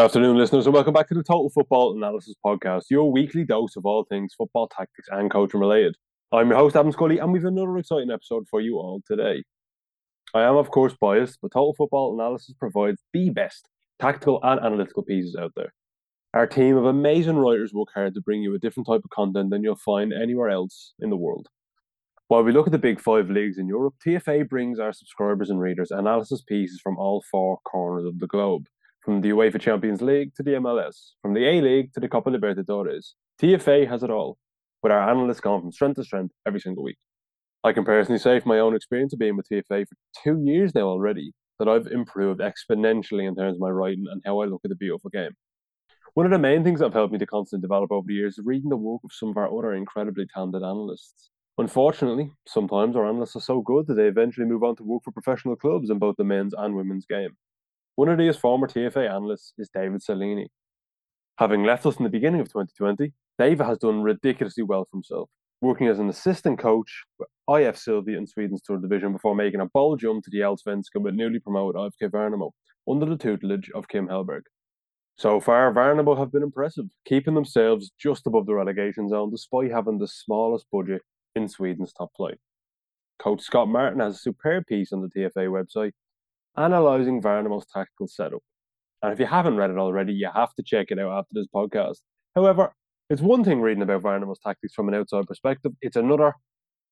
Good afternoon, listeners, and welcome back to the Total Football Analysis Podcast, your weekly dose of all things football tactics and coaching related. I'm your host, Adam Scully, and we've another exciting episode for you all today. I am, of course, biased, but Total Football Analysis provides the best tactical and analytical pieces out there. Our team of amazing writers work hard to bring you a different type of content than you'll find anywhere else in the world. While we look at the big five leagues in Europe, TFA brings our subscribers and readers analysis pieces from all four corners of the globe from the UEFA Champions League to the MLS, from the A League to the Copa Libertadores. TFA has it all, with our analysts going from strength to strength every single week. I can personally say from my own experience of being with TFA for two years now already that I've improved exponentially in terms of my writing and how I look at the beautiful game. One of the main things that have helped me to constantly develop over the years is reading the work of some of our other incredibly talented analysts. Unfortunately, sometimes our analysts are so good that they eventually move on to work for professional clubs in both the men's and women's game. One of these former TFA analysts is David Cellini. Having left us in the beginning of 2020, David has done ridiculously well for himself, working as an assistant coach with IF Sylvia in Sweden's third division before making a bold jump to the Allsvenskan with newly promoted IFK Värnamo under the tutelage of Kim Hellberg. So far, Värnamo have been impressive, keeping themselves just above the relegation zone despite having the smallest budget in Sweden's top flight. Coach Scott Martin has a superb piece on the TFA website analyzing Värnamo's tactical setup. And if you haven't read it already, you have to check it out after this podcast. However, it's one thing reading about Värnamo's tactics from an outside perspective, it's another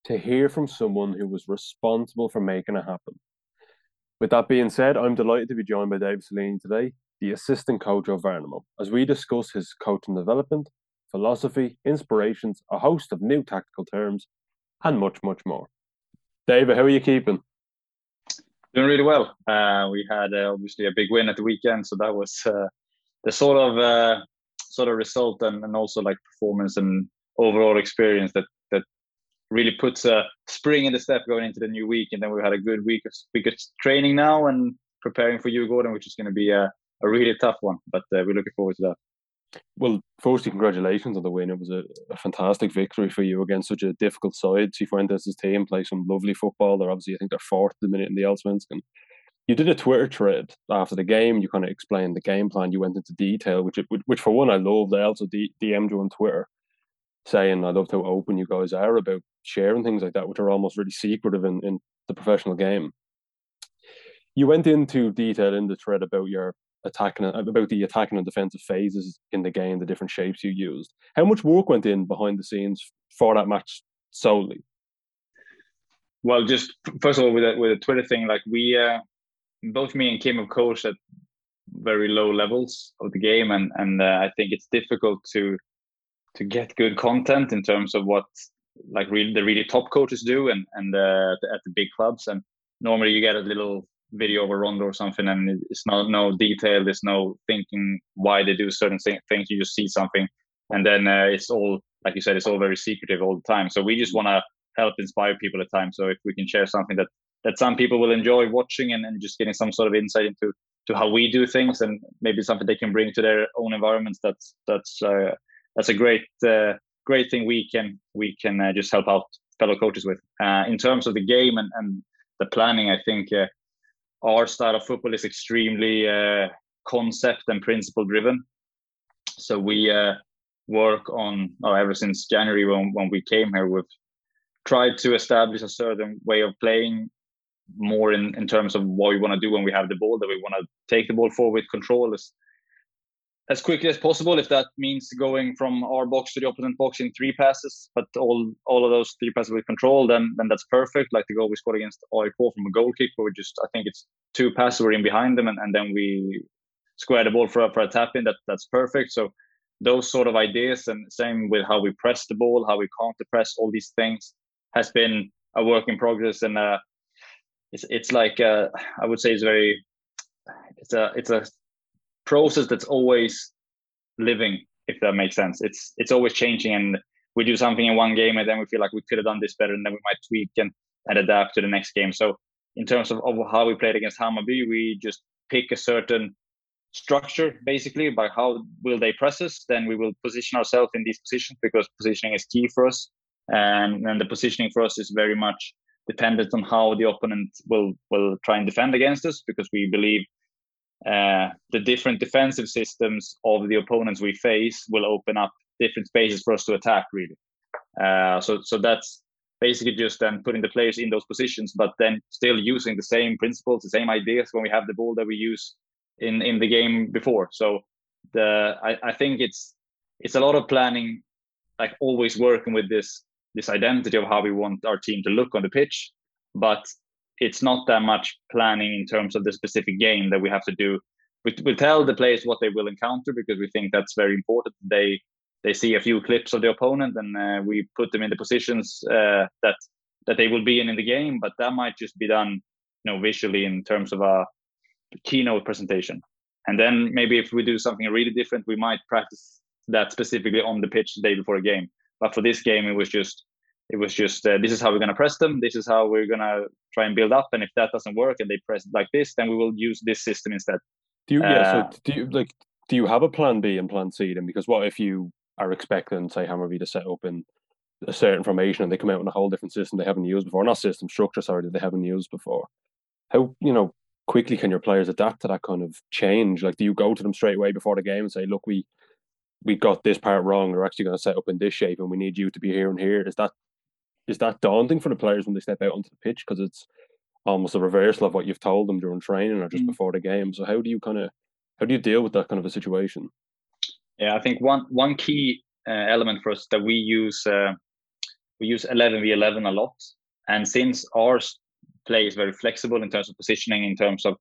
to hear from someone who was responsible for making it happen. With that being said, I'm delighted to be joined by Dave Cellini today, the assistant coach of Värnamo, as we discuss his coaching development, philosophy, inspirations, a host of new tactical terms, and much, much more. David, how are you keeping? Doing really well. Uh, we had uh, obviously a big win at the weekend, so that was uh, the sort of uh, sort of result and, and also like performance and overall experience that that really puts a spring in the step going into the new week. And then we had a good week of week of training now and preparing for Djurgården, which is going to be a, a really tough one. But uh, we're looking forward to that. Well, firstly, congratulations on the win. It was a, a, fantastic victory for you against such a difficult side. Cifuentes' team play some lovely football. They're obviously, I think they're fourth at the minute in the Allsvenskan. You did a Twitter thread after the game. You kind of explained the game plan. You went into detail, which which for one I loved. I also DM'd you on Twitter saying I loved how open you guys are about sharing things like that, which are almost really secretive in, in the professional game. You went into detail in the thread about your attacking about the attacking and defensive phases in the game, the different shapes you used. How much work went in behind the scenes for that match solely? Well, just first of all, with a, with a Twitter thing, like we, uh, both me and Kim have coached at very low levels of the game, and and uh, I think it's difficult to to get good content in terms of what like really the really top coaches do, and and uh, at the big clubs, and normally you get a little video a rondo or something and it's not no detail there's no thinking why they do certain things you just see something. And then uh, it's all like you said it's all very secretive all the time. So we just want to help inspire people at times so if we can share something that that some people will enjoy watching and, and just getting some sort of insight into to how we do things and maybe something they can bring to their own environments that's that's uh, that's a great uh, great thing we can we can uh, just help out fellow coaches with. Uh, in terms of the game and, and the planning i think uh, our style of football is extremely uh, concept and principle driven. So we uh, work on, oh, ever since January when, when we came here, we've tried to establish a certain way of playing more in, in terms of what we want to do when we have the ball, that we want to take the ball forward with control as as quickly as possible. If that means going from our box to the opponent box in three passes, but all all of those three passes we control, then then that's perfect. Like the goal we scored against AIK from a goal kick, where we just I think it's two passes we're in behind them, and, and then we square the ball for a, for a tap in. That that's perfect. So those sort of ideas, and same with how we press the ball, how we counter press, all these things has been a work in progress, and uh, it's it's like uh, I would say it's very it's a it's a process that's always living if that makes sense. It's it's always changing and we do something in one game and then we feel like we could have done this better and then we might tweak and, and adapt to the next game. So in terms of, of how we played against Hammarby we just pick a certain structure basically by how will they press us. Then we will position ourselves in these positions because positioning is key for us. And, and the positioning for us is very much dependent on how the opponent will will try and defend against us because we believe uh, the different defensive systems of the opponents we face will open up different spaces for us to attack. Really, uh, so so that's basically just then putting the players in those positions, but then still using the same principles, the same ideas when we have the ball that we use in in the game before. So the I, I think it's it's a lot of planning, like always working with this this identity of how we want our team to look on the pitch, but it's not that much planning in terms of the specific game that we have to do. We, we tell the players what they will encounter because we think that's very important. They they see a few clips of the opponent and uh, we put them in the positions uh, that that they will be in in the game. But that might just be done, you know, visually in terms of a keynote presentation. And then maybe if we do something really different, we might practice that specifically on the pitch the day before a game. But for this game, it was just it was just uh, this is how we're going to press them. This is how we're going to try and build up. And if that doesn't work and they press like this, then we will use this system instead. Do you, yeah. So uh, do you like do you have a plan B and plan C then? Because what if you are expecting, say, Hammarby to set up in a certain formation and they come out in a whole different system they haven't used before, not system structure, sorry, that they haven't used before. How you know quickly can your players adapt to that kind of change? Like, do you go to them straight away before the game and say, "Look, we we got this part wrong. We're actually going to set up in this shape, and we need you to be here and here." Is that is that daunting for the players when they step out onto the pitch because it's almost a reversal of what you've told them during training or just mm. before the game? So how do you kind of how do you deal with that kind of a situation? Yeah, I think one one key uh, element for us that we use uh, we use 11 v 11 a lot, and since our play is very flexible in terms of positioning, in terms of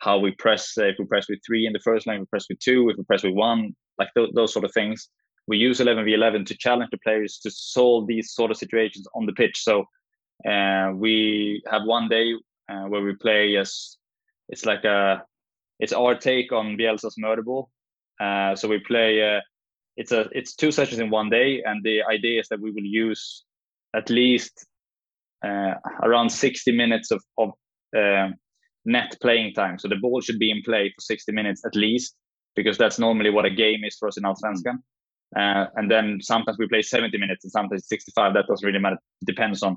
how we press, uh, if we press with three in the first line, if we press with two, if we press with one, like th- those sort of things. We use 11 v 11 to challenge the players to solve these sort of situations on the pitch. So uh, we have one day uh, where we play as it's like a it's our take on Bielsa's Murderball. Uh, so we play. Uh, it's a it's two sessions in one day, and the idea is that we will use at least uh, around 60 minutes of of uh, net playing time. So the ball should be in play for 60 minutes at least, because that's normally what a game is for us in Allsvenskan. Uh, and then sometimes we play 70 minutes and sometimes 65. That doesn't really matter. It depends on,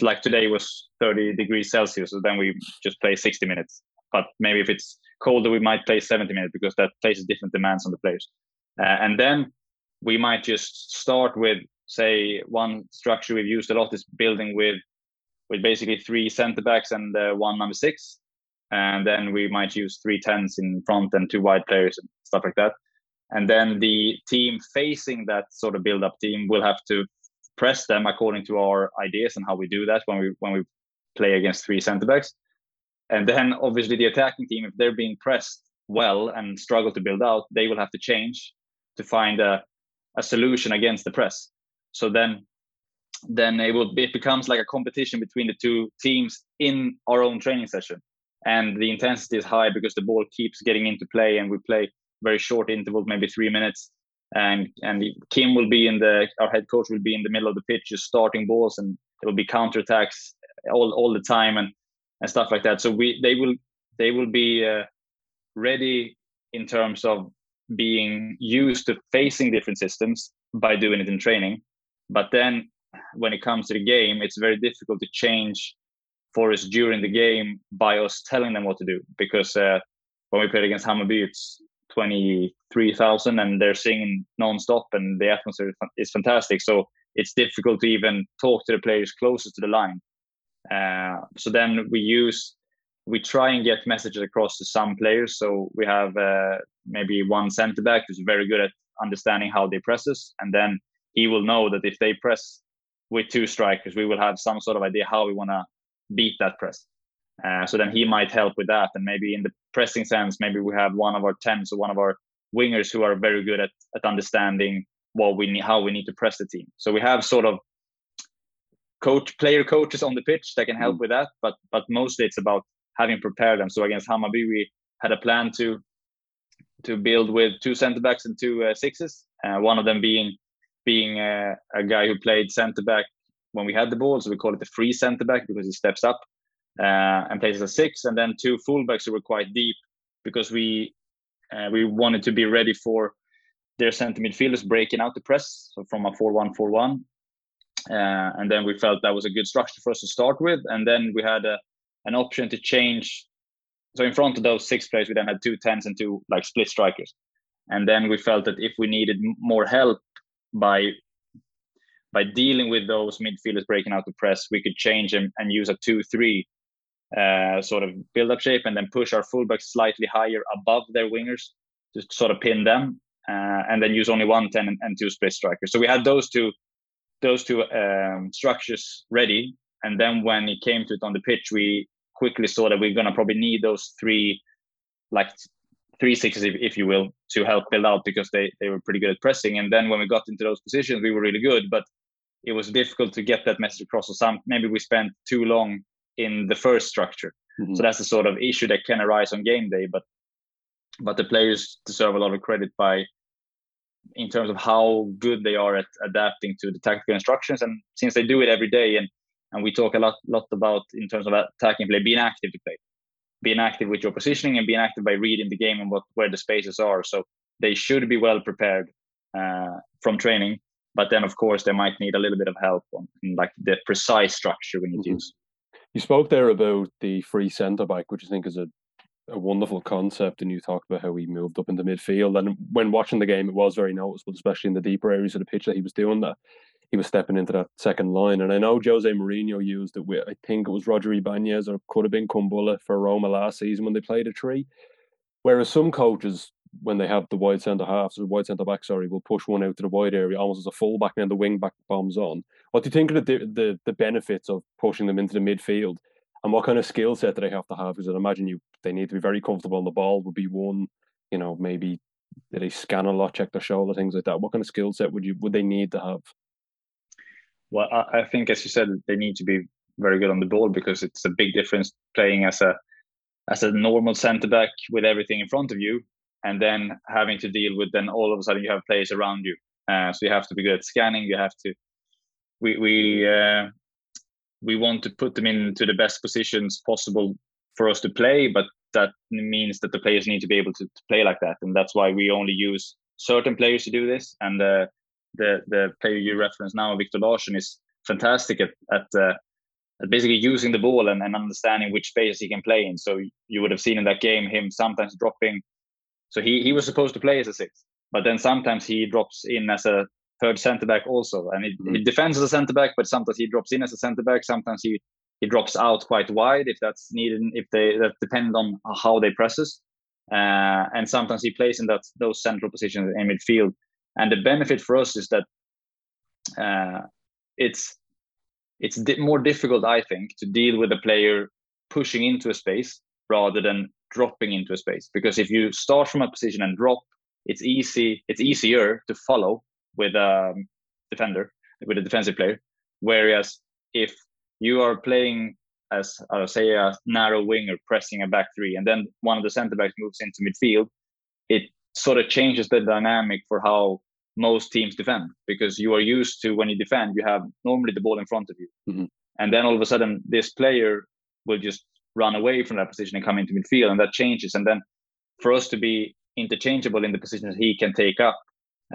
like today was 30 degrees Celsius, so then we just play 60 minutes. But maybe if it's colder, we might play 70 minutes because that places different demands on the players. Uh, and then we might just start with, say, one structure we've used a lot is building with with basically three center backs and uh, one number six. And then we might use three tens in front and two wide players and stuff like that. And then the team facing that sort of build up team will have to press them according to our ideas and how we do that when we when we play against three center backs. And then obviously the attacking team, if they're being pressed well and struggle to build out, they will have to change to find a, a solution against the press. So then then it will be, it becomes like a competition between the two teams in our own training session. And the intensity is high because the ball keeps getting into play and we play very short intervals, maybe three minutes. And and Kim will be in the our head coach will be in the middle of the pitch, just starting balls, and it will be counterattacks all all the time and and stuff like that. So we they will they will be uh, ready in terms of being used to facing different systems by doing it in training. But then when it comes to the game, it's very difficult to change for us during the game by us telling them what to do because uh, when we played against Hammarby, it's 23,000 and they're singing non-stop and the atmosphere is fantastic. So it's difficult to even talk to the players closest to the line. Uh, so then we use, we try and get messages across to some players. So we have uh, maybe one center back who's very good at understanding how they press us. And then he will know that if they press with two strikers, we will have some sort of idea how we want to beat that press. Uh, so then he might help with that. And maybe in the pressing sense, maybe we have one of our tens or one of our wingers who are very good at, at understanding what we need, how we need to press the team. So we have sort of coach player coaches on the pitch that can help mm. with that. But but mostly it's about having prepared them. So against Hammarby, we had a plan to to build with two center backs and two uh, sixes. Uh, one of them being being a, a guy who played center back when we had the ball, so we call it the free center back because he steps up uh, and plays as a six, and then two fullbacks who were quite deep because we uh, we wanted to be ready for their center midfielders breaking out the press, so from a four-one-four-one, uh, and then we felt that was a good structure for us to start with, and then we had a, an option to change so in front of those six players, we then had two tens and two like split strikers, and then we felt that if we needed more help by by dealing with those midfielders breaking out the press, we could change them and use a two-three uh, sort of build-up shape, and then push our fullbacks slightly higher above their wingers to sort of pin them, uh, and then use only one ten and, and, two space strikers. So we had those two those two um, structures ready, and then when it came to it on the pitch, we quickly saw that we're gonna probably need those three, like three sixes, if, if you will, to help build out because they they were pretty good at pressing. And then when we got into those positions, we were really good, but it was difficult to get that message across. So some maybe we spent too long in the first structure. Mm-hmm. So that's the sort of issue that can arise on game day. But but the players deserve a lot of credit by in terms of how good they are at adapting to the tactical instructions. And since they do it every day, and and we talk a lot lot about in terms of attacking play, being active to play, being active with your positioning, and being active by reading the game and what where the spaces are. So they should be well prepared uh, from training but then of course they might need a little bit of help on like the precise structure we need mm-hmm. to use. You spoke there about the free centre back, which I think is a, a wonderful concept, and you talked about how he moved up into midfield. And when watching the game, it was very noticeable, especially in the deeper areas of the pitch that he was doing that. He was stepping into that second line, and I know Jose Mourinho used it with I think it was Roger Ibanez or could have been Kumbulla for Roma last season when they played a tree. Whereas some coaches when they have the wide centre halves or wide centre back, sorry, will push one out to the wide area almost as a fullback, and then the wing back bombs on. What do you think of the, the the benefits of pushing them into the midfield, and what kind of skill set do they have to have? Because I imagine you they need to be very comfortable on the ball. Would be one, you know, maybe do they scan a lot, check their shoulder, things like that. What kind of skill set would you would they need to have? Well, I, I think as you said, they need to be very good on the ball because it's a big difference playing as a as a normal centre back with everything in front of you and then having to deal with then all of a sudden you have players around you. Uh, so you have to be good at scanning. You have to. We we uh, we want to put them into the best positions possible for us to play, but that means that the players need to be able to, to play like that, and that's why we only use certain players to do this. And uh, the the player you reference now, Victor Larsson, is fantastic at at, uh, at basically using the ball and, and understanding which space he can play in. So you would have seen in that game him sometimes dropping so he he was supposed to play as a six, but then sometimes he drops in as a third center back also, and he, mm-hmm. he defends as a center back, but sometimes he drops in as a center back. Sometimes he he drops out quite wide if that's needed. If they that depend on how they presses, uh, and sometimes he plays in that those central positions in midfield. And the benefit for us is that uh, it's it's di- more difficult, I think, to deal with a player pushing into a space rather than dropping into a space because if you start from a position and drop it's easy it's easier to follow with a defender with a defensive player whereas if you are playing as I say a narrow winger pressing a back three and then one of the center backs moves into midfield it sort of changes the dynamic for how most teams defend because you are used to when you defend you have normally the ball in front of you mm-hmm. and then all of a sudden this player will just run away from that position and come into midfield, and that changes. And then for us to be interchangeable in the positions he can take up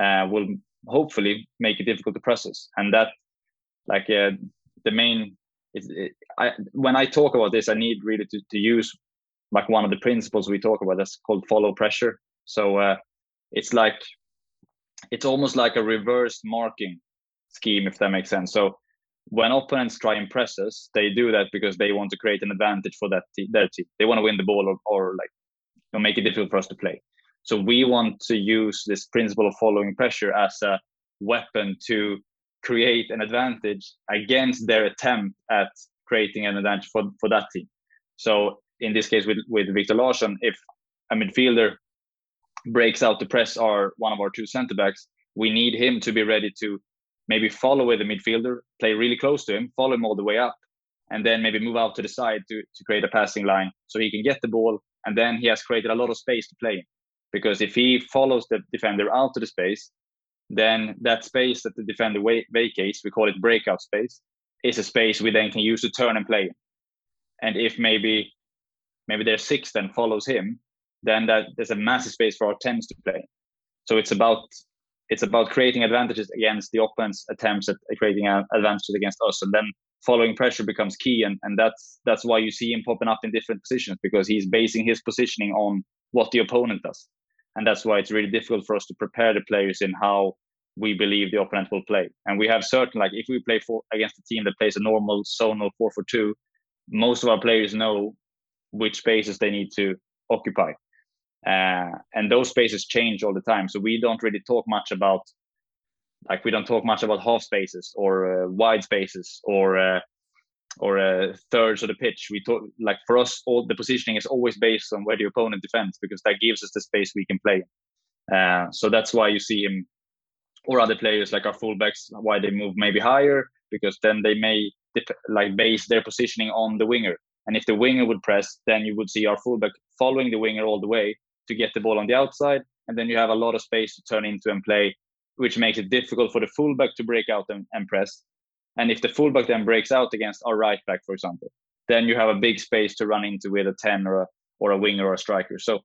uh, will hopefully make it difficult to us. And that, like uh, the main, it, I, when I talk about this, I need really to, to use like one of the principles we talk about that's called follow pressure. So uh, it's like it's almost like a reverse marking scheme, if that makes sense. So when opponents try and press us, they do that because they want to create an advantage for that te- their team. They want to win the ball or, or like you know, make it difficult for us to play. So we want to use this principle of following pressure as a weapon to create an advantage against their attempt at creating an advantage for, for that team. So in this case with, with Viktor Larsson, if a midfielder breaks out to press our one of our two center backs, we need him to be ready to maybe follow with the midfielder, play really close to him, follow him all the way up, and then maybe move out to the side to, to create a passing line so he can get the ball. And then he has created a lot of space to play. Because if he follows the defender out to the space, then that space that the defender vacates, we call it breakout space, is a space we then can use to turn and play. And if maybe maybe their six then follows him, then that there's a massive space for our tens to play. So it's about it's about creating advantages against the opponent's attempts at creating advantages against us. And then following pressure becomes key, and and that's that's why you see him popping up in different positions because he's basing his positioning on what the opponent does, and that's why it's really difficult for us to prepare the players in how we believe the opponent will play. And we have certain like if we play for against a team that plays a normal zonal four for two, most of our players know which spaces they need to occupy. Uh, and those spaces change all the time. So we don't really talk much about like we don't talk much about half spaces or uh, wide spaces or uh, or uh, thirds of the pitch. We talk like for us, all the positioning is always based on where the opponent defends because that gives us the space we can play. Uh, so that's why you see him or other players like our fullbacks why they move maybe higher because then they may like base their positioning on the winger. And if the winger would press, then you would see our fullback following the winger all the way to get the ball on the outside, and then you have a lot of space to turn into and play which makes it difficult for the fullback to break out and, and press. And if the fullback then breaks out against our right back, for example, then you have a big space to run into with a 10 or a, or a winger or a striker. So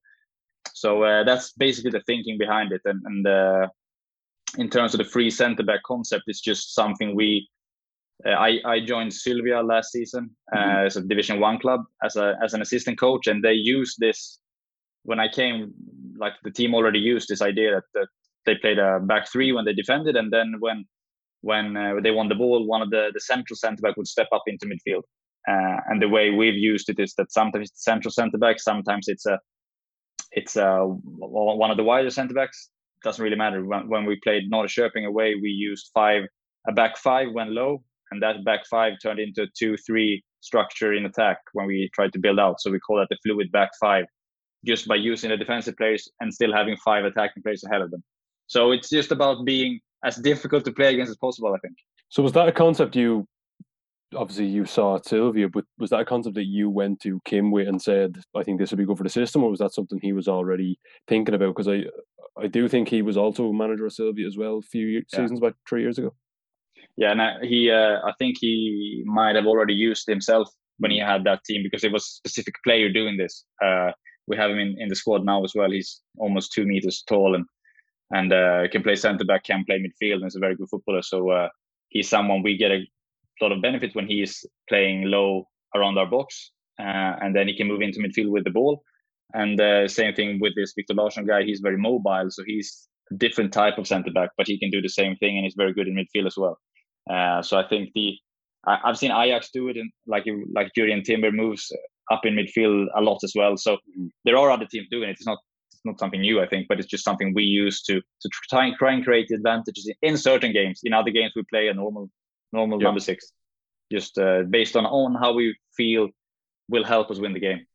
so uh, that's basically the thinking behind it. And, and uh, in terms of the free centre back concept, it's just something we. Uh, I, I joined Sylvia last season uh, mm-hmm. as a Division One club as a as an assistant coach, and they used this when I came. Like the team already used this idea that, that they played a back three when they defended, and then when when uh, they won the ball, one of the the central centre back would step up into midfield. Uh, and the way we've used it is that sometimes it's central centre back, sometimes it's a it's a one of the wider centre backs. Doesn't really matter. When, when we played Norrköping away, we used five a back five when low, and that back five turned into a two three structure in attack when we tried to build out. So we call that the fluid back five, just by using the defensive players and still having five attacking players ahead of them. So it's just about being as difficult to play against as possible, I think. So was that a concept you obviously you saw at Sylvia, but was that a concept that you went to Kim with and said, I think this would be good for the system, or was that something he was already thinking about? Because I I do think he was also a manager of Sylvia as well a few yeah. seasons back, three years ago. Yeah, and I, he uh, I think he might have already used himself when he had that team because it was a specific player doing this. Uh, we have him in, in the squad now as well. He's almost two meters tall and and uh, can play centre back, can play midfield, and is a very good footballer. So uh, he's someone we get a lot of benefit when he's playing low around our box, uh, and then he can move into midfield with the ball. And uh, same thing with this Victor Larsson guy. He's very mobile, so he's a different type of centre back, but he can do the same thing, and he's very good in midfield as well. Uh, so I think the I, have seen Ajax do it, and like like Jurrien Timber moves up in midfield a lot as well. So mm-hmm. there are other teams doing it. It's not not something new, I think, but it's just something we use to to try and try and create advantages in certain games. In other games, we play a normal normal number six, just uh, based on on how we feel will help us win the game.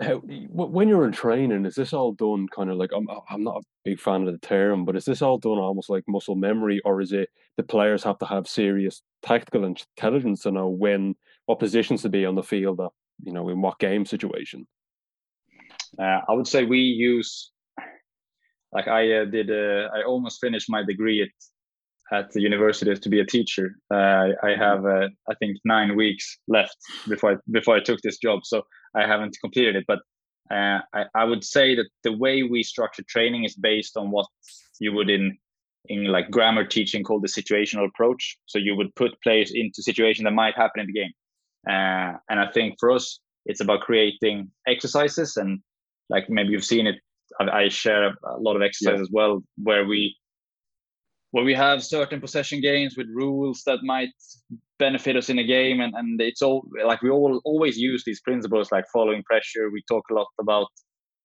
How, when you're in training, is this all done kind of like I'm? I'm not a big fan of the term, but is this all done almost like muscle memory, or is it the players have to have serious tactical intelligence to know when what positions to be on the field, that you know, in what game situation? Uh, I would say we use, like I uh, did, uh, I almost finished my degree at at the university to be a teacher. Uh, I have, uh, I think, nine weeks left before I, before I took this job, so I haven't completed it. But uh, I, I would say that the way we structure training is based on what you would in in like grammar teaching called the situational approach. So you would put players into situations that might happen in the game. Uh, and I think for us, it's about creating exercises and like maybe you've seen it. I, I share a lot of exercises yeah. as well, where we where we have certain possession games with rules that might benefit us in a game, and and it's all like we all always use these principles like following pressure. We talk a lot about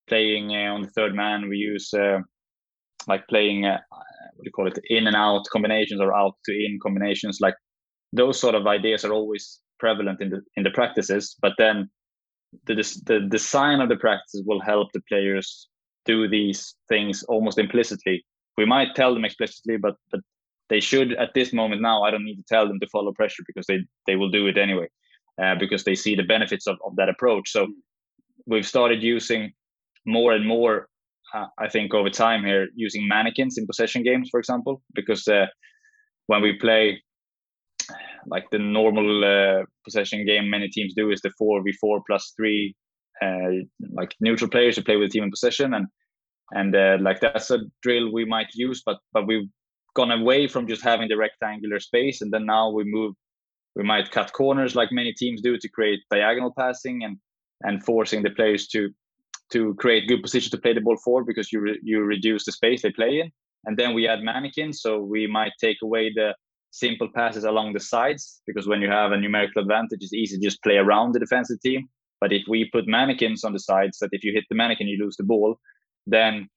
playing uh, on the third man. We use uh, like playing uh, what do you call it in and out combinations or out to in combinations like those sort of ideas are always prevalent in the in the practices but then the the design of the practice will help the players do these things almost implicitly. We might tell them explicitly, but but they should at this moment now. I don't need to tell them to follow pressure because they they will do it anyway, uh, because they see the benefits of, of that approach. So we've started using more and more. Uh, I think over time here using mannequins in possession games, for example, because uh, when we play like the normal uh, possession game many teams do is the 4v4 plus 3 uh, like neutral players who play with the team in possession and and uh, like that's a drill we might use but but we've gone away from just having the rectangular space and then now we move we might cut corners like many teams do to create diagonal passing and and forcing the players to to create good position to play the ball forward because you re, you reduce the space they play in. And then we add mannequins, so we might take away the simple passes along the sides because when you have a numerical advantage, it's easy to just play around the defensive team. But if we put mannequins on the sides, that if you hit the mannequin, you lose the ball, then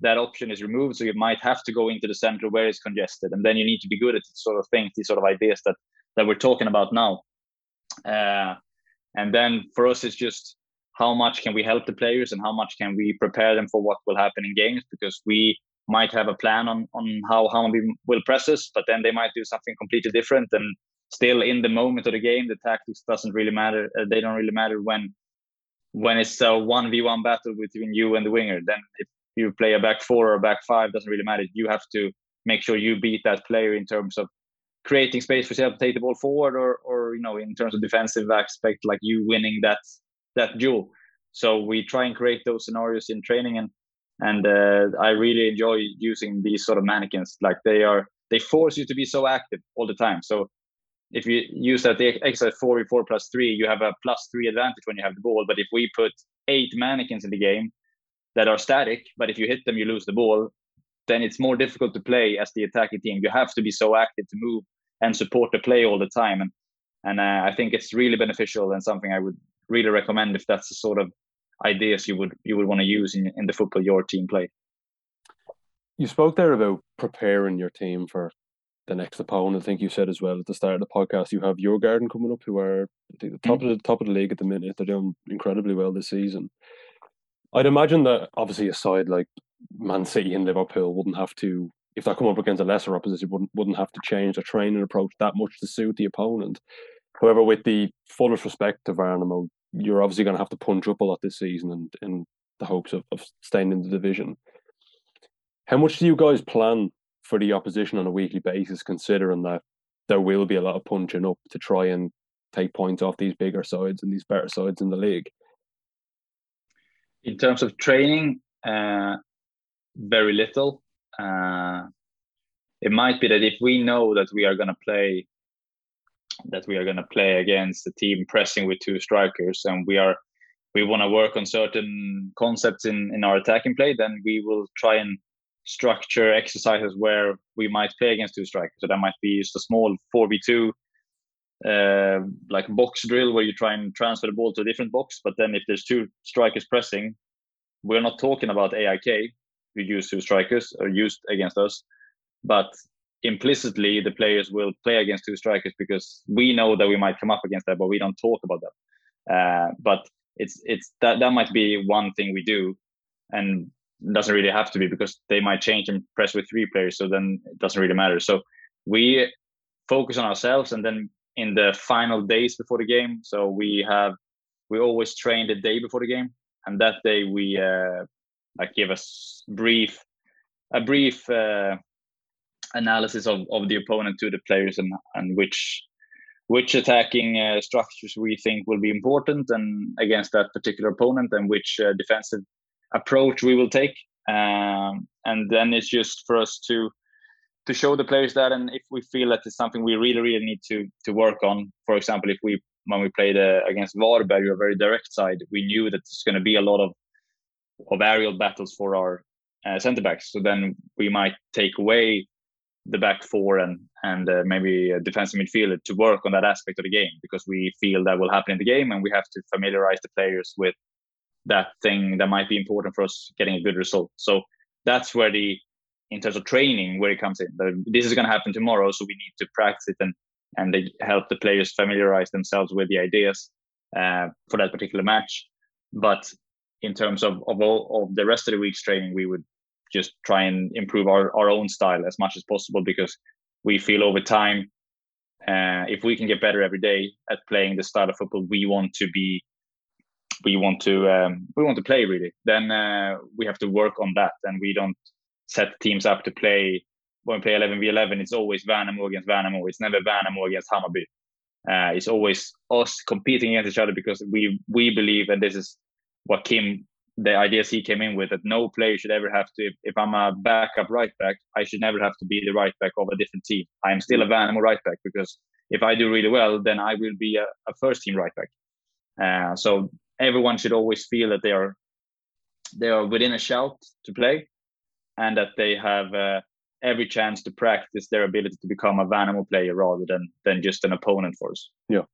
that option is removed. So you might have to go into the center where it's congested, and then you need to be good at sort of things, these sort of ideas that that we're talking about now. Uh, and then for us, it's just how much can we help the players and how much can we prepare them for what will happen in games because we might have a plan on on how how we will press us, but then they might do something completely different. And still, in the moment of the game, the tactics doesn't really matter. Uh, they don't really matter when when it's a one v one battle between you and the winger. Then if you play a back four or a back five, doesn't really matter. You have to make sure you beat that player in terms of creating space for yourself to take the ball forward, or or you know in terms of defensive aspect, like you winning that that duel. So we try and create those scenarios in training, and and uh, I really enjoy using these sort of mannequins. Like they are, they force you to be so active all the time. So if you use that the exercise four four plus three, you have a plus three advantage when you have the ball. But if we put eight mannequins in the game that are static, but if you hit them, you lose the ball, then it's more difficult to play as the attacking team. You have to be so active to move and support the play all the time. And and uh, I think it's really beneficial and something I would really recommend if that's the sort of ideas you would you would want to use in, in the football your team play. You spoke there about preparing your team for the next opponent. I think you said as well at the start of the podcast you have Djurgården coming up, who are I think the top mm-hmm. of the top of the league at the minute. They're doing incredibly well this season. I'd imagine that obviously a side like Man City and Liverpool wouldn't have to if they come up against a lesser opposition wouldn't wouldn't have to change their training approach that much to suit the opponent. However, with the fullest respect to Värnamo, you're obviously going to have to punch up a lot this season and in the hopes of, of staying in the division. How much do you guys plan for the opposition on a weekly basis, considering that there will be a lot of punching up to try and take points off these bigger sides and these better sides in the league? In terms of training, uh, very little. Uh, it might be that if we know that we are going to play that we are going to play against a team pressing with two strikers and we are we want to work on certain concepts in in our attacking play then we will try and structure exercises where we might play against two strikers. So that might be just a small 4v2 uh, like box drill where you try and transfer the ball to a different box but then if there's two strikers pressing we're not talking about aik who use two strikers or used against us but implicitly the players will play against two strikers because we know that we might come up against that, but we don't talk about that. Uh, but it's it's that that might be one thing we do, and doesn't really have to be because they might change and press with three players, so then it doesn't really matter. So we focus on ourselves, and then in the final days before the game, so we have we always train the day before the game, and that day we uh, like give us brief a brief. Uh, analysis of, of the opponent to the players and and which which attacking uh, structures we think will be important and against that particular opponent and which uh, defensive approach we will take. Um, and then it's just for us to to show the players that and if we feel that it's something we really really need to to work on. For example if we when we played uh, against Varberg a very direct side. We knew that there's going to be a lot of of aerial battles for our uh, center backs. So then we might take away the back four and and uh, maybe a defensive midfielder to work on that aspect of the game because we feel that will happen in the game and we have to familiarize the players with that thing that might be important for us getting a good result. So that's where the in terms of training where it comes in. This is going to happen tomorrow, so we need to practice it and and they help the players familiarize themselves with the ideas uh, for that particular match. But in terms of of all of the rest of the week's training, we would just try and improve our, our own style as much as possible because we feel over time uh, if we can get better every day at playing the style of football we want to be we want to um, we want to play really then uh, we have to work on that and we don't set teams up to play when we play 11 v 11 it's always Värnamo against Värnamo it's never Värnamo against Hammarby. Uh, it's always us competing against each other because we we believe and this is what Kim the ideas he came in with that no player should ever have to if, if, i'm a backup right back i should never have to be the right back of a different team i'm still a Värnamo right back because if I do really well, then I will be a, a first team right back. Uh, so everyone should always feel that they are they are within a shout to play, and that they have uh, every chance to practice their ability to become a Värnamo player rather than than just an opponent for us. Yeah.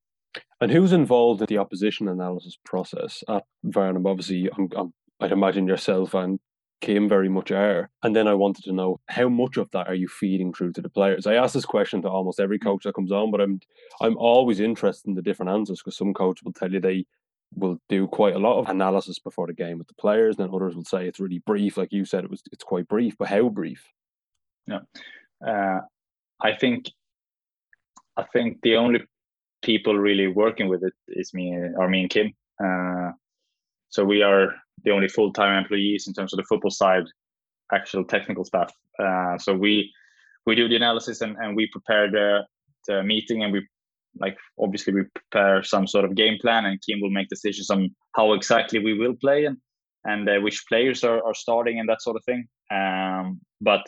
And who's involved in the opposition analysis process at Värnamo? Obviously, I'm, I'm, I'd imagine yourself and Kim very much are. And then I wanted to know how much of that are you feeding through to the players? I ask this question to almost every coach that comes on, but I'm I'm always interested in the different answers because some coaches will tell you they will do quite a lot of analysis before the game with the players, and then others will say it's really brief, like you said, it was it's quite brief, but how brief? Yeah, uh, I think I think the only people really working with it is me, or me and Kim. Uh, so we are the only full-time employees in terms of the football side, actual technical staff. Uh, so we we do the analysis and, and we prepare the, the meeting and we like obviously we prepare some sort of game plan and Kim will make decisions on how exactly we will play and and uh, which players are, are starting and that sort of thing. Um, but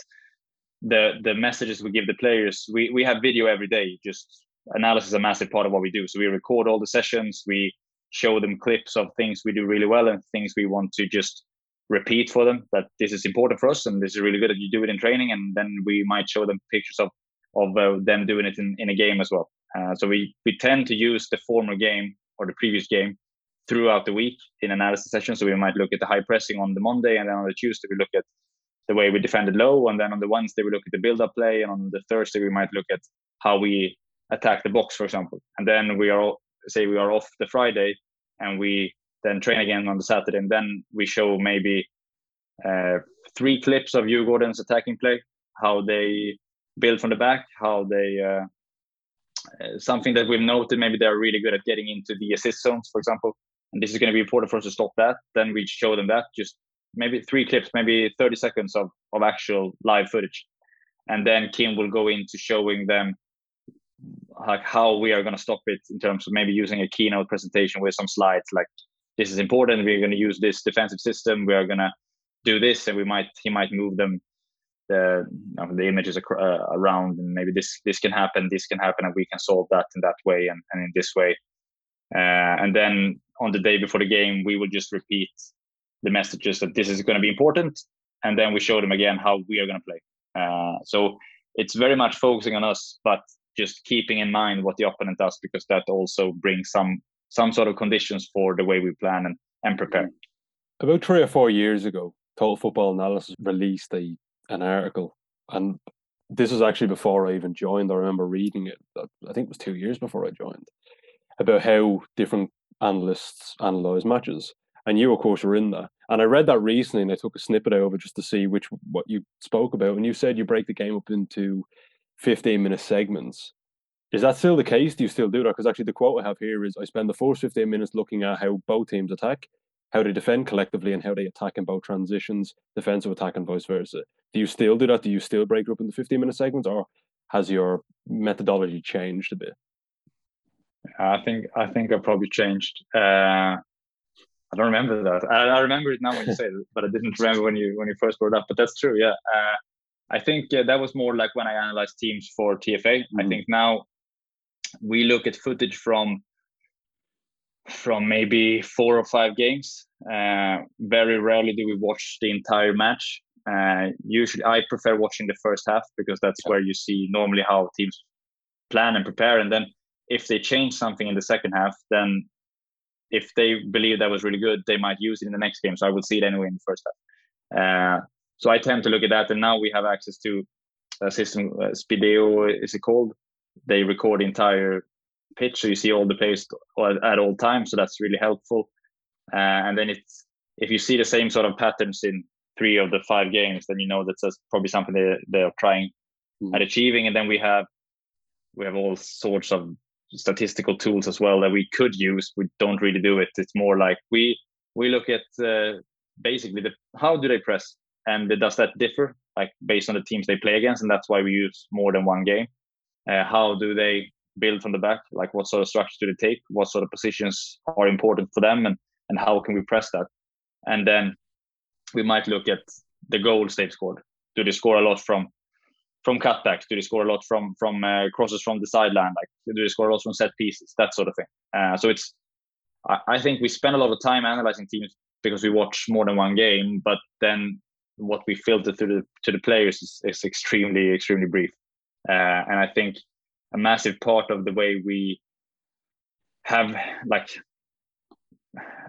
the the messages we give the players, we we have video every day. Just analysis is a massive part of what we do. So we record all the sessions. We show them clips of things we do really well and things we want to just repeat for them that this is important for us and this is really good that you do it in training and then we might show them pictures of of uh, them doing it in, in a game as well uh, so we we tend to use the former game or the previous game throughout the week in analysis sessions so we might look at the high pressing on the monday and then on the tuesday we look at the way we defended low and then on the wednesday we look at the build up play and on the thursday we might look at how we attack the box for example. And then we are say we are off the Friday and we then train again on the Saturday, and then we show maybe uh, three clips of Djurgården's attacking play, how they build from the back, how they uh, uh, something that we've noted maybe they're really good at getting into the assist zones, for example, and this is going to be important for us to stop that. Then we show them that just maybe three clips, maybe 30 seconds of of actual live footage, and then Kim will go into showing them like how we are going to stop it in terms of maybe using a keynote presentation with some slides like this is important we're going to use this defensive system we are going to do this and we might he might move them the the images uh, around and maybe this this can happen this can happen and we can solve that in that way and, and in this way. Uh, and then on the day before the game we will just repeat the messages that this is going to be important and then we show them again how we are going to play. Uh, so it's very much focusing on us but just keeping in mind what the opponent does because that also brings some some sort of conditions for the way we plan and, and prepare. About three or four years ago, Total Football Analysis released a an article, and this was actually before I even joined. I remember reading it. Uh, I think it was two years before I joined, about how different analysts analyze matches. And you, of course, were in that. And I read that recently, and I took a snippet over just to see which what you spoke about. And you said you break the game up into 15 minute segments. Is that still the case? Do you still do that? Because actually, the quote I have here is I spend the first 15 minutes looking at how both teams attack, how they defend collectively, and how they attack in both transitions, defensive attack, and vice versa. Do you still do that? Do you still break up into 15 minute segments, or has your methodology changed a bit? I think I think I probably changed. Uh, I don't remember that. I, I, remember it now when you say it, but I didn't remember when you when you first brought it up. But that's true. Yeah. Uh, I think uh, that was more like when I analyzed teams for TFA. Mm-hmm. I think now we look at footage from from maybe four or five games. Uh, very rarely do we watch the entire match. Uh, usually, I prefer watching the first half because that's where you see normally how teams plan and prepare. And then if they change something in the second half, then if they believe that was really good, they might use it in the next game. So I will see it anyway in the first half. Uh, so I tend to look at that, and now we have access to a system, uh, Spiideo is it called? They record the entire pitch, so you see all the players at all times. So that's really helpful. Uh, and then it's if you see the same sort of patterns in three of the five games, then you know that's probably something they they're trying mm. at achieving. And then we have we have all sorts of statistical tools as well that we could use. We don't really do it. It's more like we we look at uh, basically the how do they press and does that differ like based on the teams they play against and that's why we use more than one game uh, how do they build from the back like what sort of structure do they take what sort of positions are important for them and and how can we press that and then we might look at the goals they've scored do they score a lot from from cutbacks? Do they score a lot from from uh, crosses from the sideline? Like do they score a lot from set pieces? That sort of thing. Uh, so it's I, I think we spend a lot of time analyzing teams because we watch more than one game, but then what we filter to the to the players is, is extremely extremely brief. Uh, and I think a massive part of the way we have like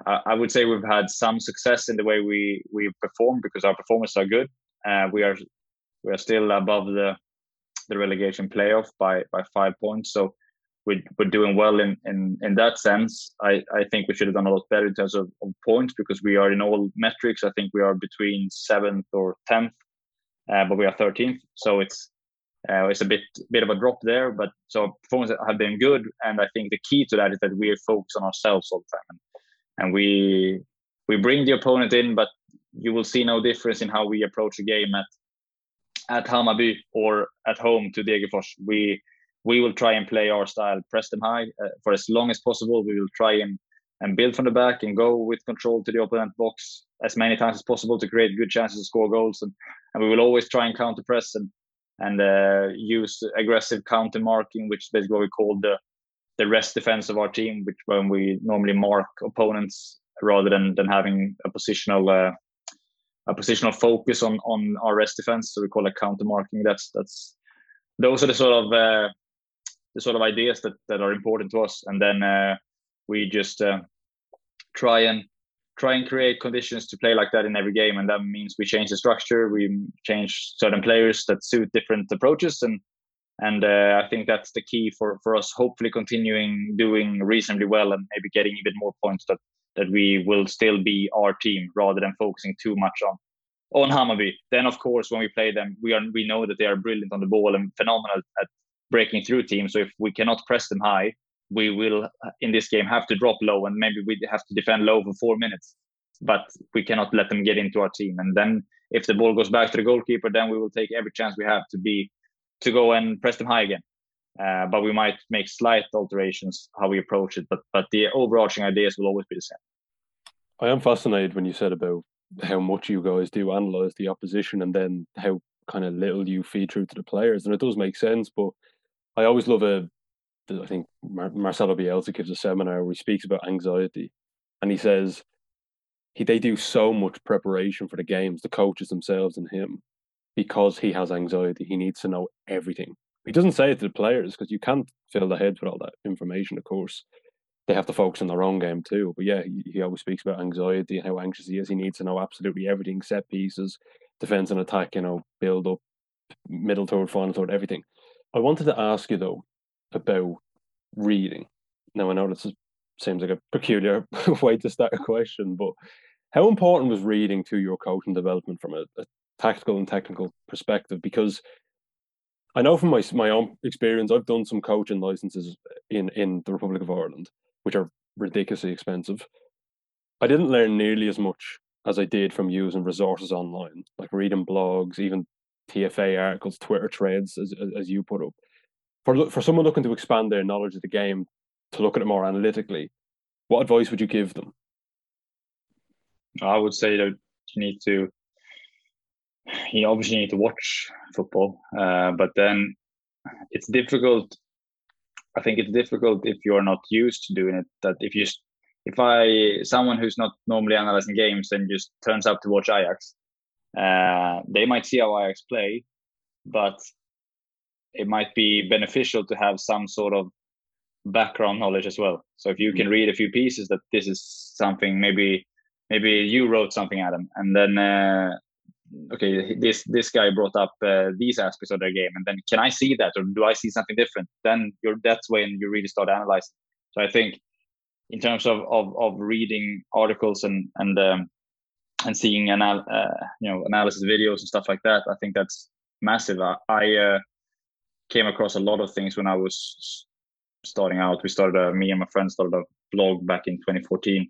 I would say we've had some success in the way we we perform because our performances are good. Uh, we are we are still above the the relegation playoff by by five points. So we're, we're doing well in, in in that sense. I I think we should have done a lot better in terms of, of points because we are in all metrics. I think we are between seventh or tenth, uh, but we are thirteenth. So it's uh, it's a bit bit of a drop there, but so performances have been good, and I think the key to that is that we focus on ourselves all the time, and, and we we bring the opponent in, but you will see no difference in how we approach a game at at Hammarby or at home to Degerfors. We we will try and play our style, press them high uh, for as long as possible. We will try and and build from the back and go with control to the opponent box as many times as possible to create good chances to score goals. And, and we will always try and counter press and and uh, use aggressive counter marking, which is basically what we call the the rest defense of our team, which when we normally mark opponents rather than than having a positional uh, a positional focus on on our rest defense. So we call it counter marking. That's that's those are the sort of uh, the sort of ideas that that are important to us, and then uh, we just uh, try and try and create conditions to play like that in every game. And that means we change the structure. We change certain players that suit different approaches. And and uh, i think that's the key for for us hopefully continuing doing reasonably well and maybe getting even more points that that we will still be our team rather than focusing too much on on Hammarby. Then, of course, when we play them, we are we know that they are brilliant on the ball and phenomenal at breaking through teams. So if we cannot press them high, we will in this game have to drop low and maybe we have to defend low for four minutes. But we cannot let them get into our team. And then if the ball goes back to the goalkeeper then we will take every chance we have to be to go and press them high again. Uh, but we might make slight alterations how we approach it but but the overarching ideas will always be the same. I am fascinated when you said about how much you guys do analyze the opposition and then how kind of little you feed through to the players and it does make sense but i always love uh, a I think Mar- Marcelo Bielsa gives a seminar where he speaks about anxiety, and he says he they do so much preparation for the games, the coaches themselves and him, because he has anxiety. He needs to know everything. He doesn't say it to the players because you can't fill the heads with all that information. Of course, they have to focus on their own game too. But yeah, he, he always speaks about anxiety and how anxious he is. He needs to know absolutely everything: set pieces, defense and attack. You know, build up, middle third, final third, everything. I wanted to ask you though about reading. Now I know this seems like a peculiar way to start a question, but how important was reading to your coaching development from a, a tactical and technical perspective? Because I know from my my own experience, I've done some coaching licenses in in the Republic of Ireland, which are ridiculously expensive. I didn't learn nearly as much as I did from using resources online, like reading blogs, even TFA articles, Twitter threads, as as you put up for for someone looking to expand their knowledge of the game to look at it more analytically, what advice would you give them? I would say that you need to you obviously need to watch football, uh, but then it's difficult. I think it's difficult if you're not used to doing it. That if you if I someone who's not normally analyzing games and just turns up to watch Ajax, uh, they might see how Ajax play, but it might be beneficial to have some sort of background knowledge as well. So if you can read a few pieces that this is something maybe maybe you wrote something Adam and then uh, okay this this guy brought up uh, these aspects of their game and then can I see that or do I see something different? Then you're that's when you really start analyzing. So I think in terms of of, of reading articles and and um, and seeing anal- uh, you know analysis videos and stuff like that, I think that's massive. I, I uh, came across a lot of things when I was starting out. We started a, me and my friend started a blog back in 2014,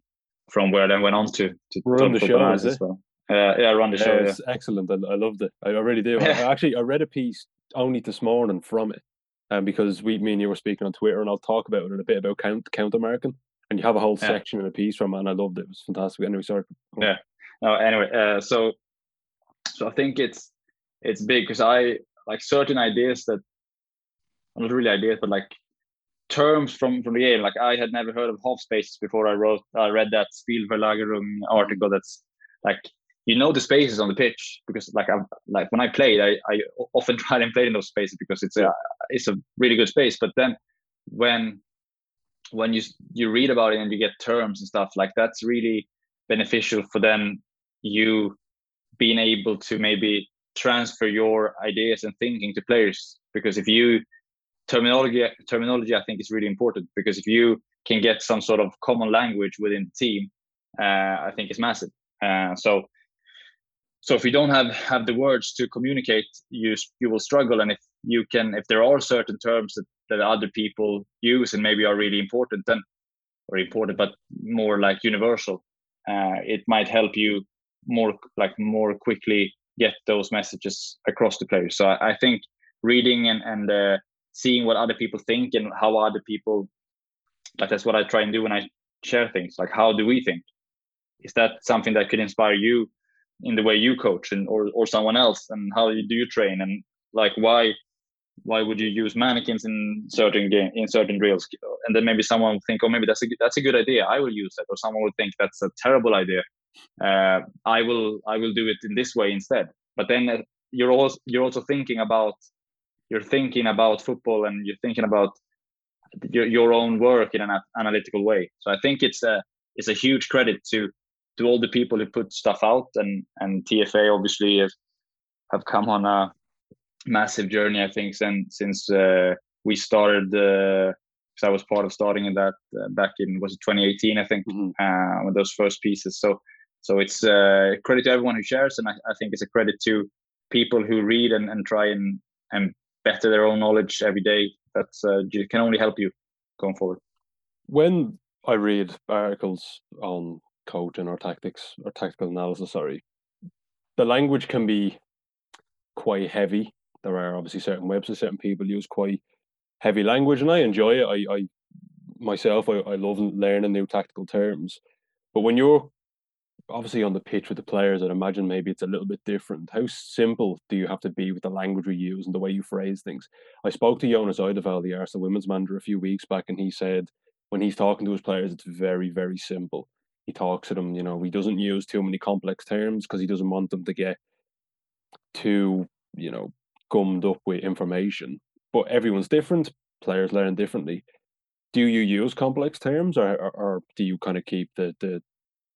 from where I then went on to to run the show as well. Uh, yeah, run the yeah, show. It's yeah. excellent. I, I, loved it. I, I really do. I, actually, I read a piece only this morning from it, um, because we, me and you were speaking on Twitter, and I'll talk about it in a bit about count counter marking, and you have a whole yeah. section in a piece from it, and I loved it. It was fantastic. Anyway, sorry. Yeah. No. Anyway, uh, so so I think it's it's big because I like certain ideas that not really ideas, but like terms from from the game. Like I had never heard of half spaces before I wrote I read that Spielverlagerung article. That's like you know the spaces on the pitch because like I like when I played, I, I often try and play in those spaces because it's a it's a really good space. But then when when you you read about it and you get terms and stuff like that's really beneficial for then you being able to maybe transfer your ideas and thinking to players. Because if you terminology terminology i think is really important. Because if you can get some sort of common language within the team uh, i think is massive. Uh, so so if you don't have have the words to communicate you you will struggle. And if you can if there are certain terms that, that other people use and maybe are really important then or important but more like universal uh, it might help you more like more quickly get those messages across the players so i, I think reading and and uh, seeing what other people think and how other people like that's what i try and do when i share things. Like how do we think? Is that something that could inspire you in the way you coach and or, or someone else? And how do you train? And like why why would you use mannequins in certain game in certain drills? And then maybe someone would think oh maybe that's a that's a good idea. I will use that. Or someone would think that's a terrible idea uh, i will i will do it in this way instead. But then uh, you're also you're also thinking about you're thinking about football and you're thinking about your, your own work in an analytical way. So i think it's a it's a huge credit to to all the people who put stuff out and and TFA obviously have, have come on a massive journey I think since since uh, we started uh, because I was part of starting in that uh, back in was it 2018 I think? Mm-hmm. uh, with those first pieces. So so it's uh, credit to everyone who shares and I, I think it's a credit to people who read and, and try and and better their own knowledge every day that's uh, can only help you going forward when I read articles on coaching or tactics or tactical analysis, sorry, the language can be quite heavy. There are obviously certain websites, certain people use quite heavy language, and I enjoy it. I, I myself, I, I love learning new tactical terms. But when you're obviously on the pitch with the players, I'd imagine maybe it's a little bit different. How simple do you have to be with the language we use and the way you phrase things? I spoke to Jonas Eidevall, the Arsenal women's manager, a few weeks back, and he said when he's talking to his players, it's very, very simple he talks to them. You know, he doesn't use too many complex terms because he doesn't want them to get too, you know, gummed up with information. But everyone's different. Players learn differently. Do you use complex terms, or, or, or do you kind of keep the, the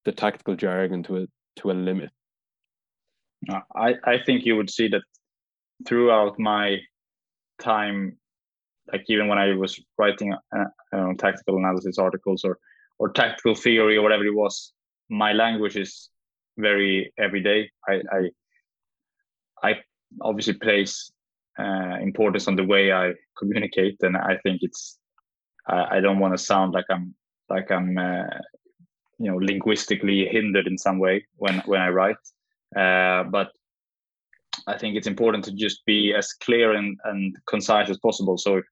the tactical jargon to a to a limit? I I think you would see that throughout my time, like even when I was writing uh, tactical analysis articles or or tactical theory or whatever it was my language is very everyday i i, I obviously place uh, importance on the way i communicate and i think it's i, I don't want to sound like i'm like i'm uh, you know linguistically hindered in some way when when i write uh, but i think it's important to just be as clear and, and concise as possible so if,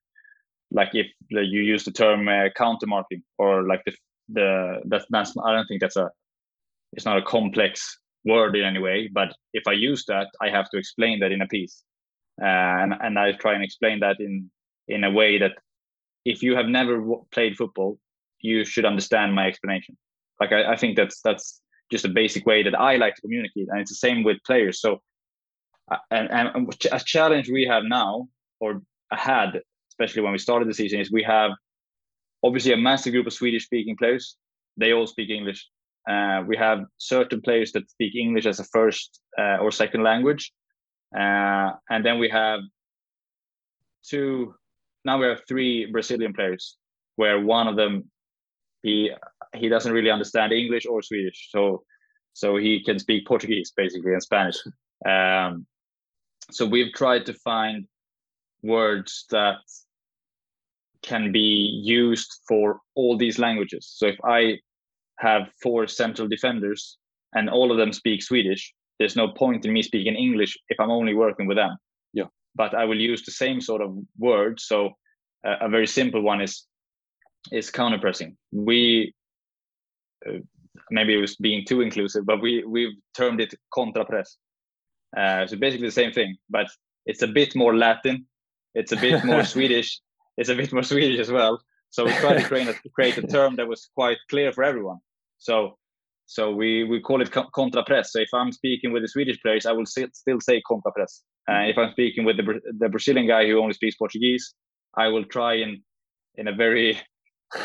like if you use the term uh, or like the the that's that's I don't think that's a it's not a complex word in any way. But if I use that, I have to explain that in a piece, uh, and and I try and explain that in in a way that if you have never w- played football, you should understand my explanation. Like I, I think that's that's just a basic way that I like to communicate, and it's the same with players. So, uh, and, and a challenge we have now, or had, especially when we started the season, is we have obviously a massive group of Swedish speaking players. They all speak English. Uh, we have certain players that speak English as a first uh, or second language. Uh, and then we have two, now we have three Brazilian players where one of them, he, he doesn't really understand English or Swedish. So, so he can speak Portuguese basically and Spanish. Um, so we've tried to find words that can be used for all these languages. So if I have four central defenders and all of them speak Swedish, there's no point in me speaking English if I'm only working with them. Yeah. But I will use the same sort of words. So uh, a very simple one is is counter pressing. We uh, maybe it was being too inclusive, but we we've termed it contra press. Uh, so basically the same thing, but it's a bit more Latin, it's a bit more Swedish, it's a bit more Swedish as well. So we tried to create a, create a term that was quite clear for everyone. So so we we call it contrapress. So if I'm speaking with the Swedish players, I will still say contrapress. Uh, if I'm speaking with the the Brazilian guy who only speaks Portuguese, I will try in in a very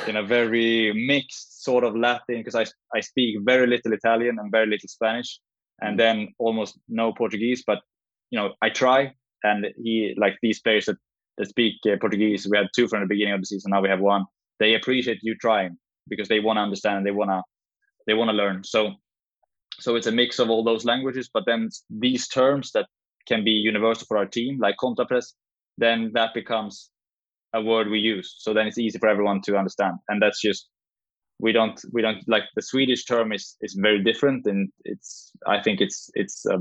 in a very mixed sort of Latin because I I speak very little Italian and very little Spanish, and then almost no Portuguese. But you know I try, and he like these players that that speak uh, Portuguese. We had two from the beginning of the season. Now we have one. They appreciate you trying because they want to understand. They want to they want to learn. So so it's a mix of all those languages, but then these terms that can be universal for our team, like contrapress, then that becomes a word we use. So then it's easy for everyone to understand. And that's just we don't we don't like the Swedish term is is very different, and it's I think it's it's a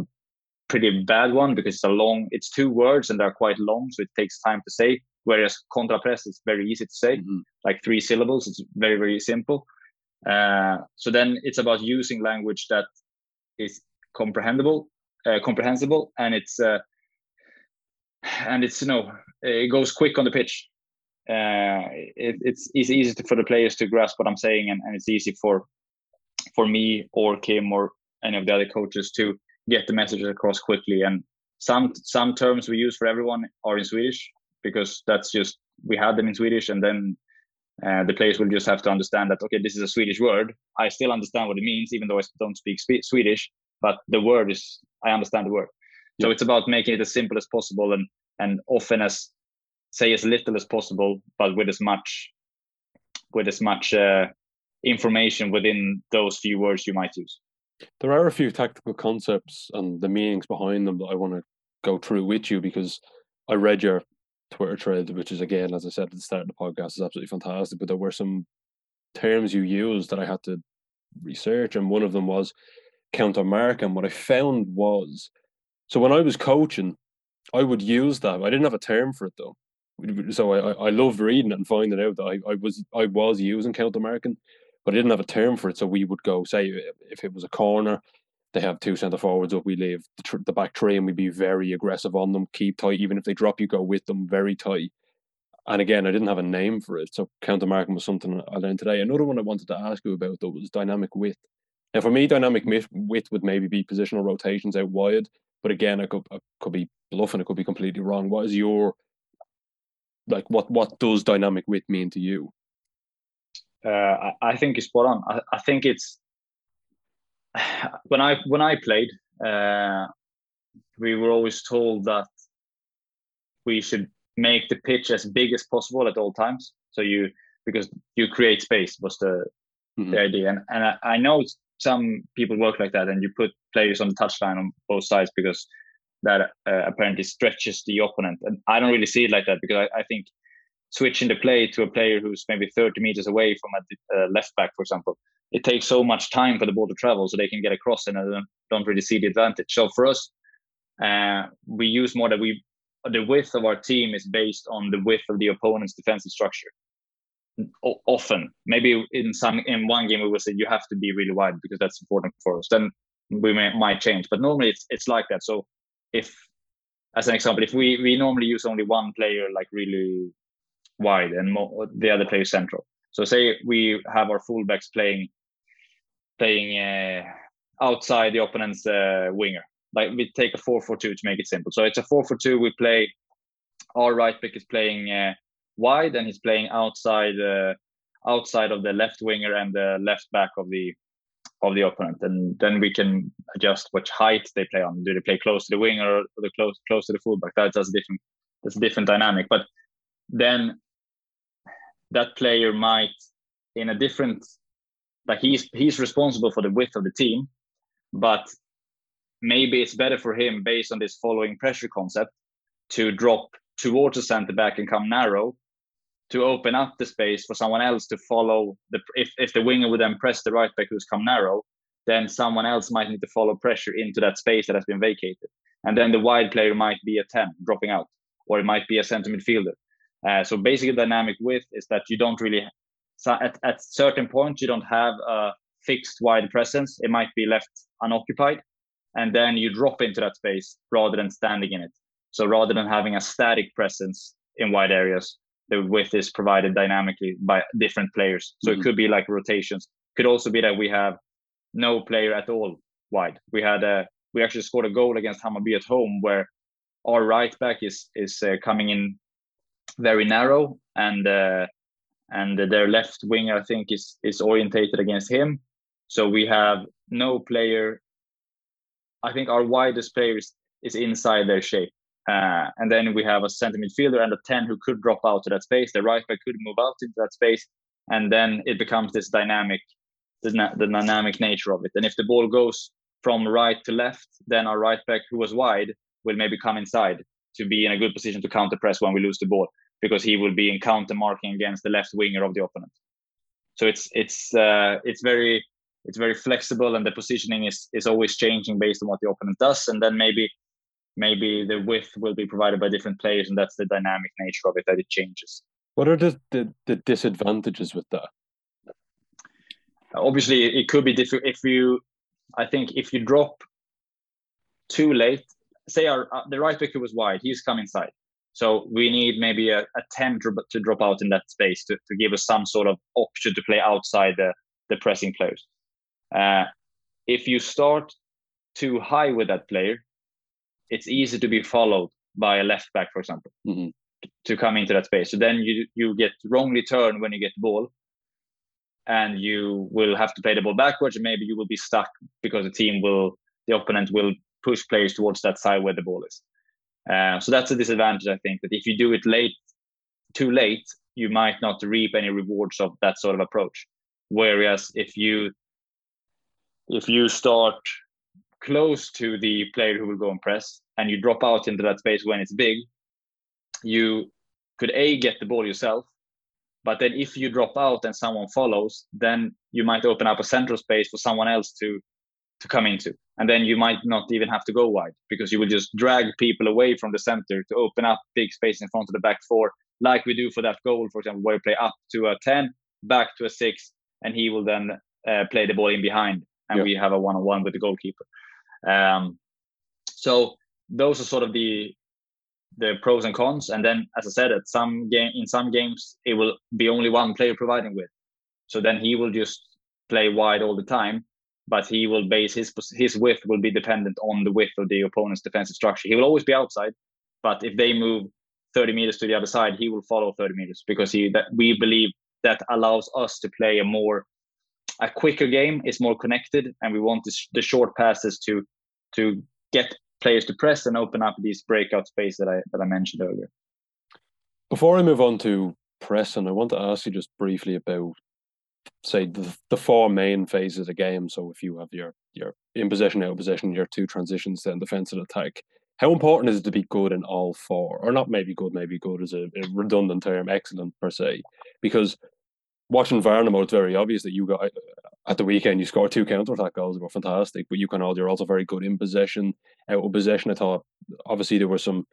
pretty bad one because it's a long it's two words and they're quite long, so it takes time to say. Whereas contrapress is very easy to say, mm-hmm. like three syllables. It's very very simple. Uh, so then it's about using language that is comprehensible, uh, comprehensible, and it's uh, and it's you know it goes quick on the pitch. Uh, it, it's it's easy to, for the players to grasp what I'm saying, and, and it's easy for for me or Kim or any of the other coaches to get the messages across quickly. And some some terms we use for everyone are in Swedish because that's just we had them in Swedish, and then uh, the players will just have to understand that okay, this is a Swedish word. I still understand what it means, even though I don't speak sp- Swedish. But the word is I understand the word. Yeah. So it's about making it as simple as possible and and often as say as little as possible, but with as much with as much uh, information within those few words you might use. There are a few tactical concepts and the meanings behind them that I want to go through with you because I read your Twitter thread, which is again, as I said at the start of the podcast, is absolutely fantastic. But there were some terms you used that I had to research, and one of them was counter mark. And what I found was, so when I was coaching, I would use that. I didn't have a term for it though. So I, I loved reading it and finding out that I, I was I was using counter-marking but I didn't have a term for it. So we would go say if it was a corner, they have two centre forwards up. We leave the, tr- the back three and we be very aggressive on them, keep tight. Even if they drop, you go with them very tight. And again, I didn't have a name for it. So counter marking was something I learned today. Another one I wanted to ask you about though was dynamic width. Now for me, dynamic width would maybe be positional rotations out wide. But again, I could I could be bluffing. It could be completely wrong. What is your like? What what does dynamic width mean to you? Uh, I, I think it's spot on. I, I think it's when I when I played, uh, we were always told that we should make the pitch as big as possible at all times. So you because you create space was the mm-hmm. the idea, and and I, I, know some people work like that, and you put players on the touchline on both sides because that uh, apparently stretches the opponent. And I don't really see it like that because I, I think switching the play to a player who's maybe 30 meters away from a uh, left back, for example, it takes so much time for the ball to travel so they can get across and I don't, don't really see the advantage. So for us, uh, we use more that we the width of our team is based on the width of the opponent's defensive structure. O- often, maybe in some in one game we will say you have to be really wide because that's important for us. Then we may, might change, but normally it's it's like that. So if, as an example, if we we normally use only one player like really wide and the other player central. So say we have our fullbacks playing playing uh, outside the opponent's uh, winger. Like we take a four four two to make it simple. So it's a four four two. We play. Our right back is playing uh, wide, and he's playing outside uh, outside of the left winger and the left back of the of the opponent, and then we can adjust which height they play on. Do they play close to the wing or the close close to the fullback? That's, that's a different that's a different dynamic. But then that player might, in a different like he's he's responsible for the width of the team, but maybe it's better for him based on this following pressure concept to drop towards the center back and come narrow to open up the space for someone else to follow the if, if the winger would then press the right back who's come narrow then someone else might need to follow pressure into that space that has been vacated and then the wide player might be a 10 dropping out or it might be a center midfielder uh, so basically dynamic width is that you don't really so at, at certain points, you don't have a fixed wide presence. It might be left unoccupied. And then you drop into that space rather than standing in it. So rather than having a static presence in wide areas, the width is provided dynamically by different players. So mm-hmm. it could be like rotations. Could also be that we have no player at all wide. We had a we actually scored a goal against Hammarby at home where our right back is is uh, coming in very narrow and uh, and their left winger I think is is orientated against him. So we have no player. I think our widest player is, is inside their shape. Uh, and then we have a center midfielder and a 10 who could drop out to that space. The right back could move out into that space. And then it becomes this dynamic, the, the dynamic nature of it. And if the ball goes from right to left, then our right back who was wide will maybe come inside to be in a good position to counter press when we lose the ball because he will be in counter marking against the left winger of the opponent. So it's it's uh, it's very it's very flexible and the positioning is is always changing based on what the opponent does. And then maybe maybe the width will be provided by different players, and that's the dynamic nature of it that it changes. What are the the, the disadvantages with that? Obviously, it could be different if you. I think if you drop too late, say our uh, the right back was wide, he's come inside. So we need maybe a, a 10 to, to drop out in that space to, to give us some sort of option to play outside the, the pressing players. Uh, if you start too high with that player, it's easy to be followed by a left back, for example, mm-hmm. to come into that space. So then you you get wrongly turned when you get the ball, and you will have to play the ball backwards, and maybe you will be stuck because the team will, the opponent will push players towards that side where the ball is. Uh, so that's a disadvantage, I think, that if you do it late, too late, you might not reap any rewards of that sort of approach. Whereas if you if you start close to the player who will go and press and you drop out into that space when it's big, you could A, get the ball yourself. But then if you drop out and someone follows, then you might open up a central space for someone else to to come into. And then you might not even have to go wide because you will just drag people away from the center to open up big space in front of the back four, like we do for that goal, for example, where you play up to a 10, back to a six, and he will then uh, play the ball in behind. And we have a one on one with the goalkeeper. Um, so those are sort of the the pros and cons. And then, as I said, at some game in some games it will be only one player providing with. So then he will just play wide all the time, but he will base his his width will be dependent on the width of the opponent's defensive structure. He will always be outside, but if they move 30 meters to the other side, he will follow 30 meters because he that we believe that allows us to play a more a quicker game is more connected, and we want the short passes to to get players to press and open up these breakout space that I that I mentioned earlier. Before I move on to press, and I want to ask you just briefly about say the, the four main phases of the game. So if you have your your in possession, out of possession, your two transitions, then defense and attack. How important is it to be good in all four, or not? Maybe good, maybe good is a, a redundant term. Excellent per se, because watching Värnamo, it's very obvious that you got at the weekend you scored two counter attack goals were fantastic, but you can all you're also very good in possession, out of possession. I thought obviously there were some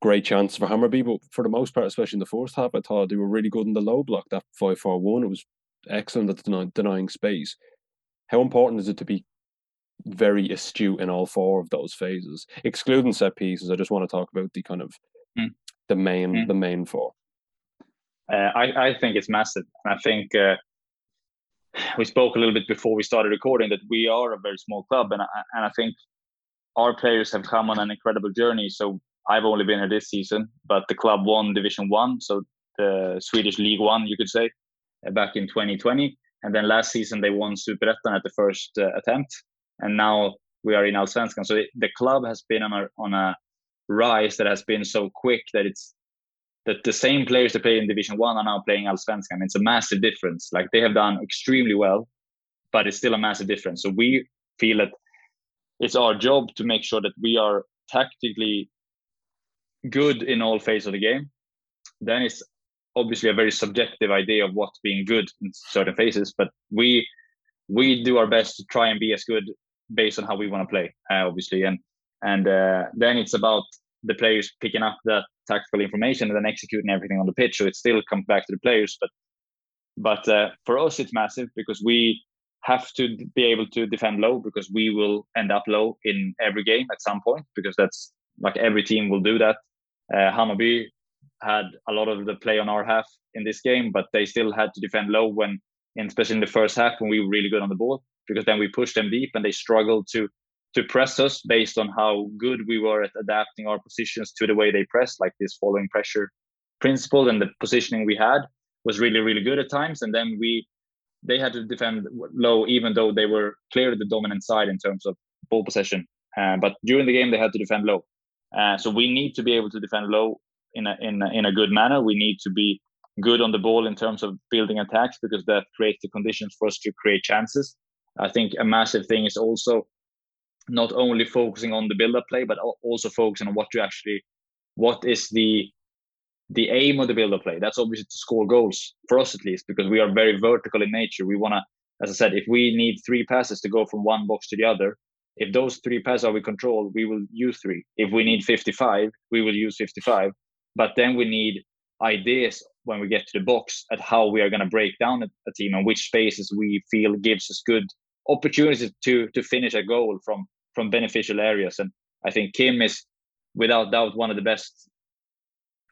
great chances for Hammarby, but for the most part, especially in the first half, I thought they were really good in the low block. That five four one, it was excellent at denying, denying space. How important is it to be very astute in all four of those phases, excluding set pieces? I just want to talk about the kind of mm. the main mm. the main four. Uh, I, I think it's massive. And I think uh, we spoke a little bit before we started recording that we are a very small club, and I, and I think our players have come on an incredible journey. So I've only been here this season, but the club won Division One, so the Swedish League One, you could say, uh, back in 2020, and then last season they won Superettan at the first uh, attempt, and now we are in Allsvenskan. So it, the club has been on a on a rise that has been so quick that it's that the same players that play in Division One are now playing Allsvenskan. It's a massive difference. Like they have done extremely well, but it's still a massive difference. So we feel that it's our job to make sure that we are tactically good in all phases of the game. Then it's obviously a very subjective idea of what's being good in certain phases, but we we do our best to try and be as good based on how we want to play, uh, obviously, and and uh, then it's about the players picking up that tactical information and then executing everything on the pitch. So it still comes back to the players. But but uh, for us, it's massive because we have to be able to defend low because we will end up low in every game at some point because that's like every team will do that. Uh, Hammarby had a lot of the play on our half in this game, but they still had to defend low when, especially in the first half when we were really good on the ball, because then we pushed them deep and they struggled to to press us based on how good we were at adapting our positions to the way they pressed, like this following pressure principle and the positioning we had was really really good at times, and then we they had to defend low even though they were clearly the dominant side in terms of ball possession. Uh, but during the game they had to defend low. Uh, so we need to be able to defend low in a, in a, in a good manner. We need to be good on the ball in terms of building attacks because that creates the conditions for us to create chances. I think a massive thing is also not only focusing on the build-up play, but also focusing on what you actually, what is the the aim of the build-up play. That's obviously to score goals for us at least, because we are very vertical in nature. We want to, as I said, if we need three passes to go from one box to the other, if those three passes are we control, we will use three. If we need 55, we will use 55. But then we need ideas when we get to the box at how we are going to break down a, a team and which spaces we feel gives us good opportunities to to finish a goal from from beneficial areas. And I think Kim is without doubt one of the best.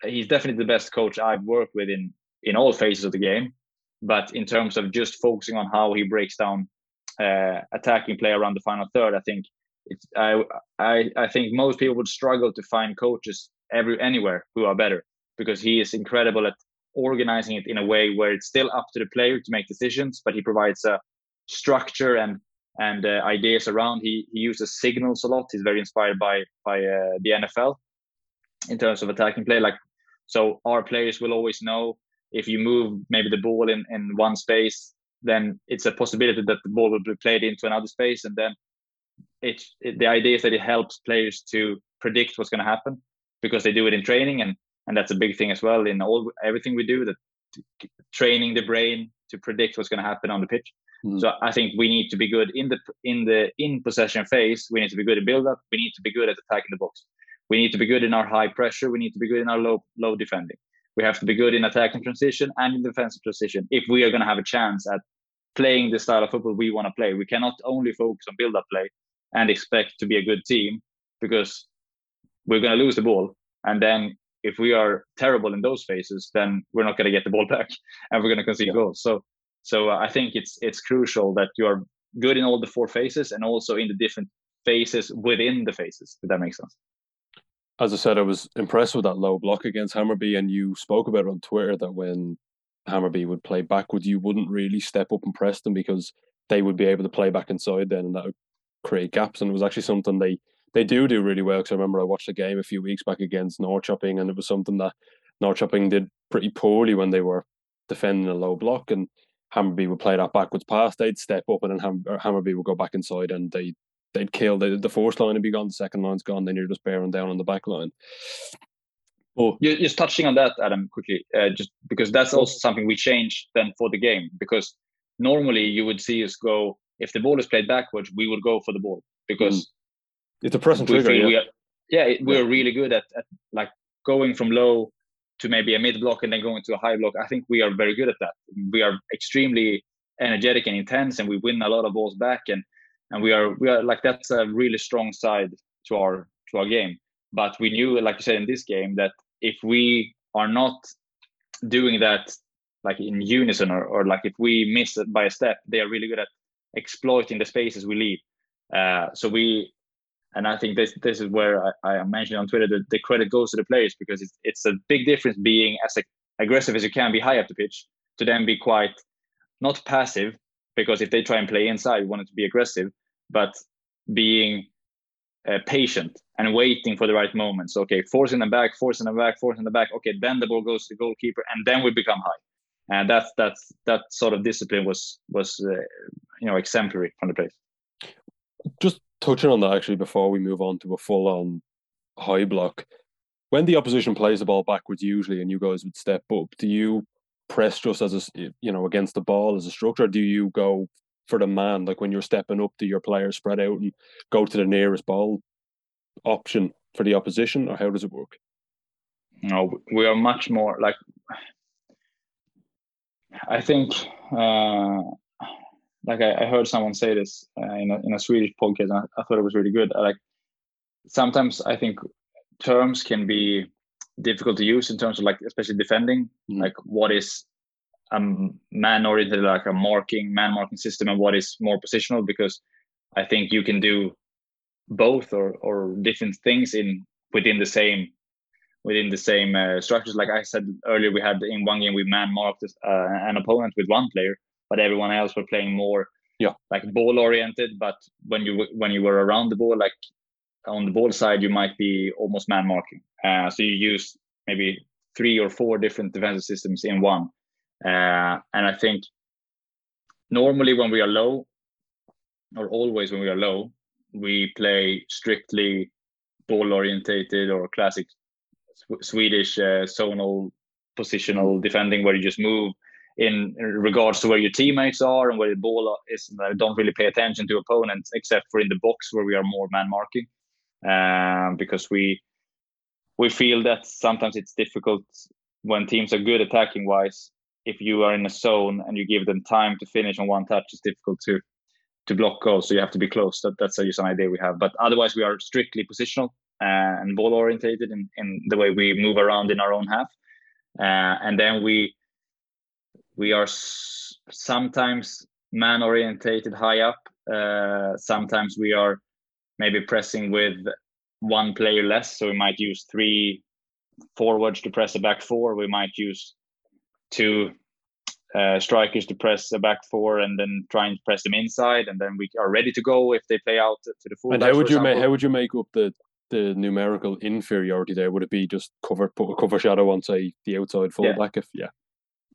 He's definitely the best coach I've worked with in in all phases of the game. But in terms of just focusing on how he breaks down uh, attacking play around the final third, I think it's I, I I think most people would struggle to find coaches every anywhere who are better because he is incredible at organizing it in a way where it's still up to the player to make decisions, but he provides a structure and and uh, ideas around. He he uses signals a lot. He's very inspired by by uh, the NFL in terms of attacking play. Like so, our players will always know if you move maybe the ball in in one space, then it's a possibility that the ball will be played into another space, and then it, it the idea is that it helps players to predict what's going to happen because they do it in training and and that's a big thing as well in all everything we do that training the brain to predict what's going to happen on the pitch mm. so i think we need to be good in the in the in possession phase we need to be good at build up we need to be good at attacking the box we need to be good in our high pressure we need to be good in our low low defending we have to be good in attacking transition and in defensive transition if we are going to have a chance at playing the style of football we want to play we cannot only focus on build up play and expect to be a good team because we're going to lose the ball. And then if we are terrible in those phases, then we're not going to get the ball back and we're going to concede yeah. goals. So, so uh, I think it's it's crucial that you are good in all the four phases and also in the different phases within the phases. If that makes sense. As I said, I was impressed with that low block against Hammarby, and you spoke about it on Twitter that when Hammarby would play backwards, you wouldn't really step up and press them because they would be able to play back inside then, and that would create gaps. And it was actually something they they do do really well because I remember I watched a game a few weeks back against Norrköping and it was something that Norrköping did pretty poorly when they were defending a low block and Hammarby would play that backwards pass. They'd step up and then Ham- Hammarby would go back inside and they they'd kill the the first line would be gone, the second line's gone. Then you're just bearing down on the back line. Oh, you're just touching on that, Adam, quickly, uh, just because that's also something we changed then for the game. Because normally you would see us go if the ball is played backwards, we would go for the ball because mm. It's a press and trigger. Yeah, we are, yeah, we're really good at, at like going from low to maybe a mid block and then going to a high block. I think we are very good at that. We are extremely energetic and intense, and we win a lot of balls back. And and we are we are like that's a really strong side to our to our game. But we knew, like you said in this game, that if we are not doing that like in unison or, or like if we miss it by a step, they are really good at exploiting the spaces we leave. Uh, so we and I think this this is where I, I mentioned on Twitter that the credit goes to the players because it's it's a big difference being as aggressive as you can be high up the pitch to then be quite not passive because if they try and play inside, you want it to be aggressive, but being uh, patient and waiting for the right moments. Okay, forcing them back, forcing them back, forcing them back. Okay, then the ball goes to the goalkeeper, and then we become high. And that's that's that sort of discipline was was uh, you know exemplary from the place. Just touching on that actually before we move on to a full on high block, when the opposition plays the ball backwards usually and you guys would step up, do you press just as a you know against the ball as a structure? do you go for the man like when you're stepping up, do your players spread out and go to the nearest ball option for the opposition, or how does it work? No, we are much more like I think uh, like I, I, heard someone say this uh, in, a, in a Swedish podcast, and I, I, thought it was really good. like sometimes I think terms can be difficult to use in terms of like especially defending mm. like what is a man oriented like a marking man marking system and what is more positional because i think you can do both or or different things in within the same within the same uh, structures like i said earlier we had in one game we man marked uh, an opponent with one player but everyone else were playing more yeah like ball oriented but when you when you were around the ball like on the ball side, you might be almost man marking. Uh, so you use maybe three or four different defensive systems in one. Uh, and I think normally when we are low, or always when we are low, we play strictly ball orientated or classic Swedish uh, zonal positional defending, where you just move in regards to where your teammates are and where the ball is. And I don't really pay attention to opponents except for in the box where we are more man marking um, because we we feel that sometimes it's difficult when teams are good attacking wise. If you are in a zone and you give them time to finish on one touch, it's difficult to to block goals. So you have to be close. That, that's just an idea we have. But otherwise, we are strictly positional uh, and ball orientated in, in the way we move around in our own half. Uh, and then we we are s- sometimes man orientated high up. Uh, sometimes we are maybe pressing with one player less. So we might use three forwards to press a back four. We might use two uh, strikers to press a back four and then try and press them inside, and then we are ready to go if they play out to the full. And how would you make how would you make up the the numerical inferiority there? Would it be just cover put a cover shadow on say the outside fullback? Yeah. If yeah,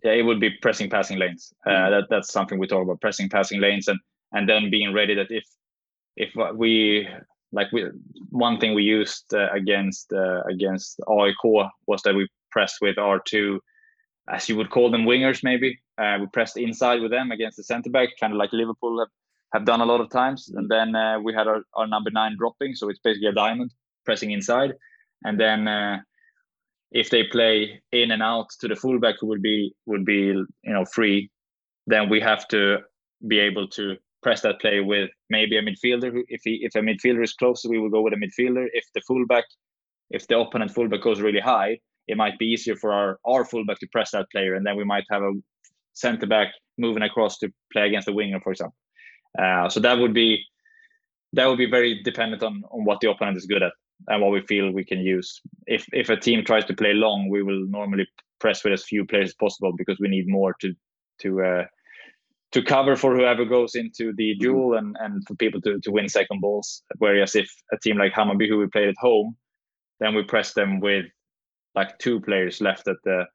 yeah, it would be pressing passing lanes. Uh, mm. that that's something we talk about pressing passing lanes and and then being ready that if if we like we, one thing we used uh, against uh, against AIK was that we pressed with our two, as you would call them, wingers. Maybe uh, we pressed inside with them against the centre back, kind of like Liverpool have, have done a lot of times. And then uh, we had our, our number nine dropping, so it's basically a diamond pressing inside. And then uh, if they play in and out to the fullback, who would be would be you know free, then we have to be able to press that play with maybe a midfielder. If he if a midfielder is closer, we will go with a midfielder. If the fullback, if the opponent fullback goes really high, it might be easier for our our fullback to press that player, and then we might have a centre back moving across to play against the winger, for example. Uh, so that would be that would be very dependent on on what the opponent is good at and what we feel we can use. If if a team tries to play long, we will normally press with as few players as possible because we need more to to uh, to cover for whoever goes into the mm-hmm. duel and, and for people to, to win second balls. Whereas if a team like Hammarby, who we played at home, then we press them with like two players left at the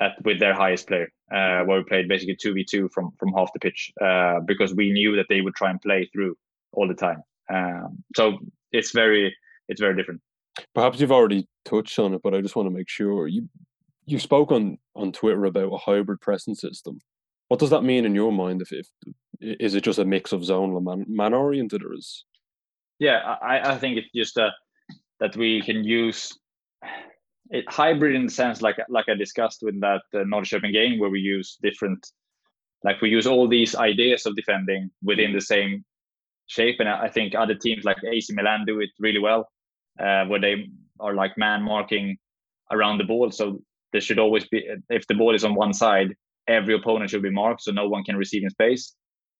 at with their highest player, uh, where we played basically two v two from from half the pitch uh, because we knew that they would try and play through all the time. Um, so it's very it's very different. Perhaps you've already touched on it, but I just want to make sure you you spoke on on Twitter about a hybrid pressing system. What does that mean in your mind? If, if is it just a mix of zonal and man, man oriented, or is? Yeah, I, I think it's just uh, that we can use it hybrid in the sense like like I discussed with that uh, Norrköping game where we use different like we use all these ideas of defending within the same shape and I think other teams like AC Milan do it really well uh, where they are like man marking around the ball so there should always be if the ball is on one side every opponent should be marked so no one can receive in space.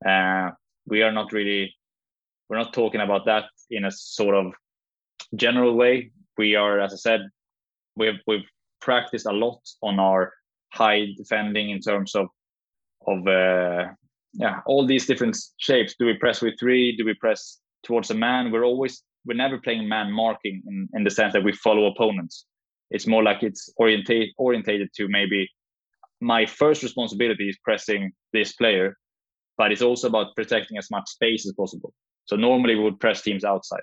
Uh, we are not really, we're not talking about that in a sort of general way. We are, as I said, we've we've practiced a lot on our high defending in terms of of uh, yeah all these different shapes. Do we press with three? Do we press towards a man? We're always we're never playing man marking in, in the sense that we follow opponents. It's more like it's orientate orientated to maybe my first responsibility is pressing this player, but it's also about protecting as much space as possible. So normally we would press teams outside,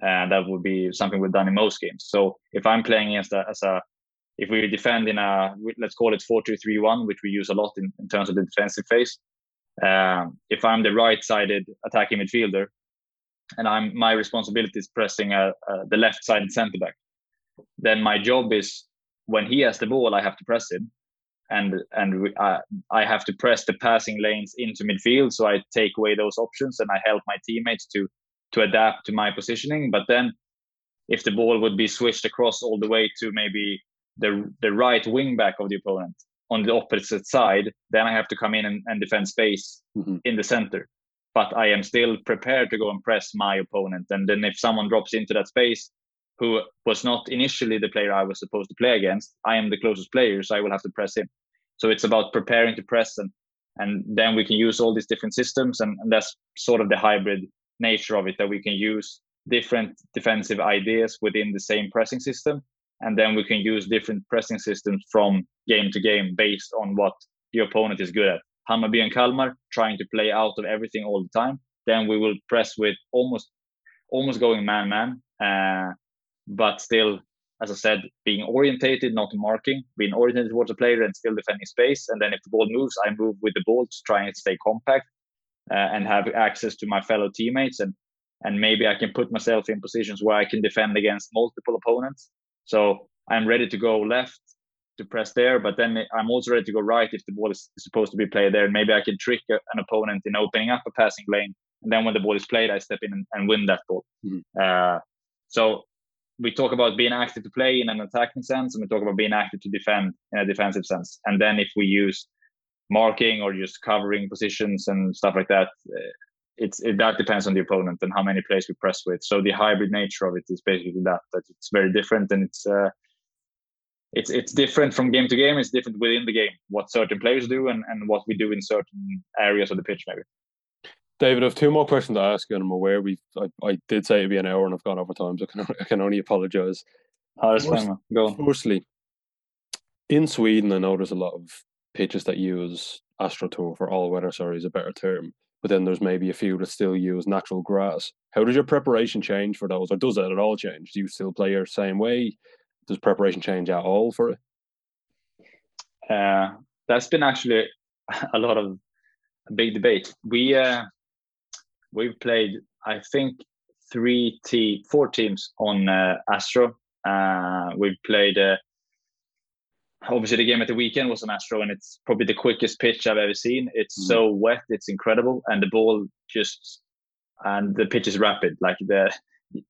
and that would be something we've done in most games. So if I'm playing against a, as a if we defend in a let's call it 4-2-3-1 which we use a lot in, in terms of the defensive phase um, if i'm the right-sided attacking midfielder and i'm my responsibility is pressing a, a, the left-sided center back then my job is when he has the ball i have to press him and and I, I have to press the passing lanes into midfield so i take away those options and i help my teammates to to adapt to my positioning but then if the ball would be switched across all the way to maybe the the right wing back of the opponent on the opposite side, then I have to come in and, and defend space mm-hmm. in the center. But I am still prepared to go and press my opponent. And then if someone drops into that space who was not initially the player I was supposed to play against, I am the closest player, so I will have to press him. So it's about preparing to press and and then we can use all these different systems and, and that's sort of the hybrid nature of it that we can use different defensive ideas within the same pressing system and then we can use different pressing systems from game to game based on what the opponent is good at hammarby and kalmar trying to play out of everything all the time then we will press with almost almost going man man uh, but still as I said, being orientated, not marking, being oriented towards the player and still defending space. And then if the ball moves, I move with the ball to try and stay compact uh, and have access to my fellow teammates. And and maybe I can put myself in positions where I can defend against multiple opponents. So I'm ready to go left to press there, but then I'm also ready to go right if the ball is supposed to be played there. Maybe I can trick an opponent in opening up a passing lane, and then when the ball is played, I step in and, and win that ball. Mm-hmm. Uh, so we talk about being active to play in an attacking sense, and we talk about being active to defend in a defensive sense. And then if we use marking or just covering positions and stuff like that, uh, it's it, that depends on the opponent and how many players we press with. So the hybrid nature of it is basically that that it's very different and it's uh, it's it's different from game to game. It's different within the game what certain players do and and what we do in certain areas of the pitch maybe. David, I have two more questions to ask you, and I'm aware we I, I did say it'd be an hour and I've gone over time, so I can, I can only apologise. Oh, First, Go on. Firstly, in Sweden, I know there's a lot of pitches that use AstroTurf or all weather, sorry, is a better term. But then there's maybe a few that still use natural grass. How does your preparation change for those, or does that at all change? Do you still play your same way? Does preparation change at all for it? Uh, that's been actually a lot of a big debate. We uh, we've played, I think, three t four teams on uh, Astro. Uh, we've played. Uh, obviously, the game at the weekend was on Astro, and it's probably the quickest pitch I've ever seen. It's mm. so wet, it's incredible, and the ball just and the pitch is rapid. Like the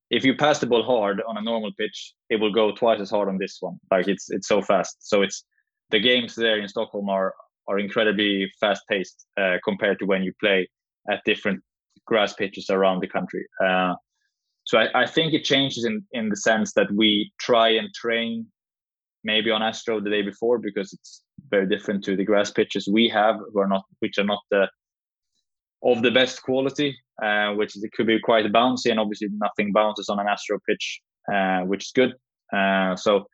if you pass the ball hard on a normal pitch, it will go twice as hard on this one. Like it's it's so fast. So it's the games there in Stockholm are are incredibly fast paced uh, compared to when you play at different grass pitches around the country. Uh, so I, I, think it changes in, in the sense that we try and train maybe on Astro the day before because it's very different to the grass pitches we have, who are not which are not the of the best quality, uh, which is, it could be quite bouncy, and obviously nothing bounces on an Astro pitch, uh, which is good. Uh, so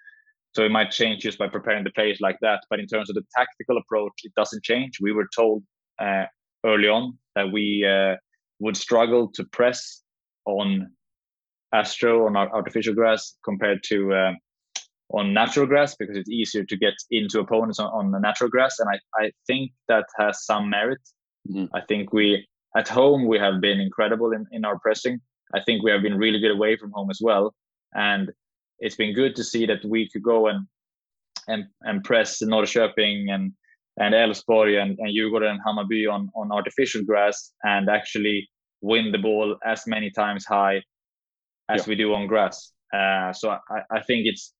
so it might change just by preparing the players like that. But in terms of the tactical approach, it doesn't change. We were told uh, early on that we uh, would struggle to press on astro on artificial grass compared to uh, on natural grass because it's easier to get into opponents on, on the natural grass and I, I think that has some merit mm-hmm. i think we at home we have been incredible in, in our pressing i think we have been really good away from home as well and it's been good to see that we could go and and and press Norrköping and and Elfsborg and, and Djurgården and Hammarby on, on artificial grass and actually win the ball as many times high as yeah. we do on grass. Uh, so I, I think it's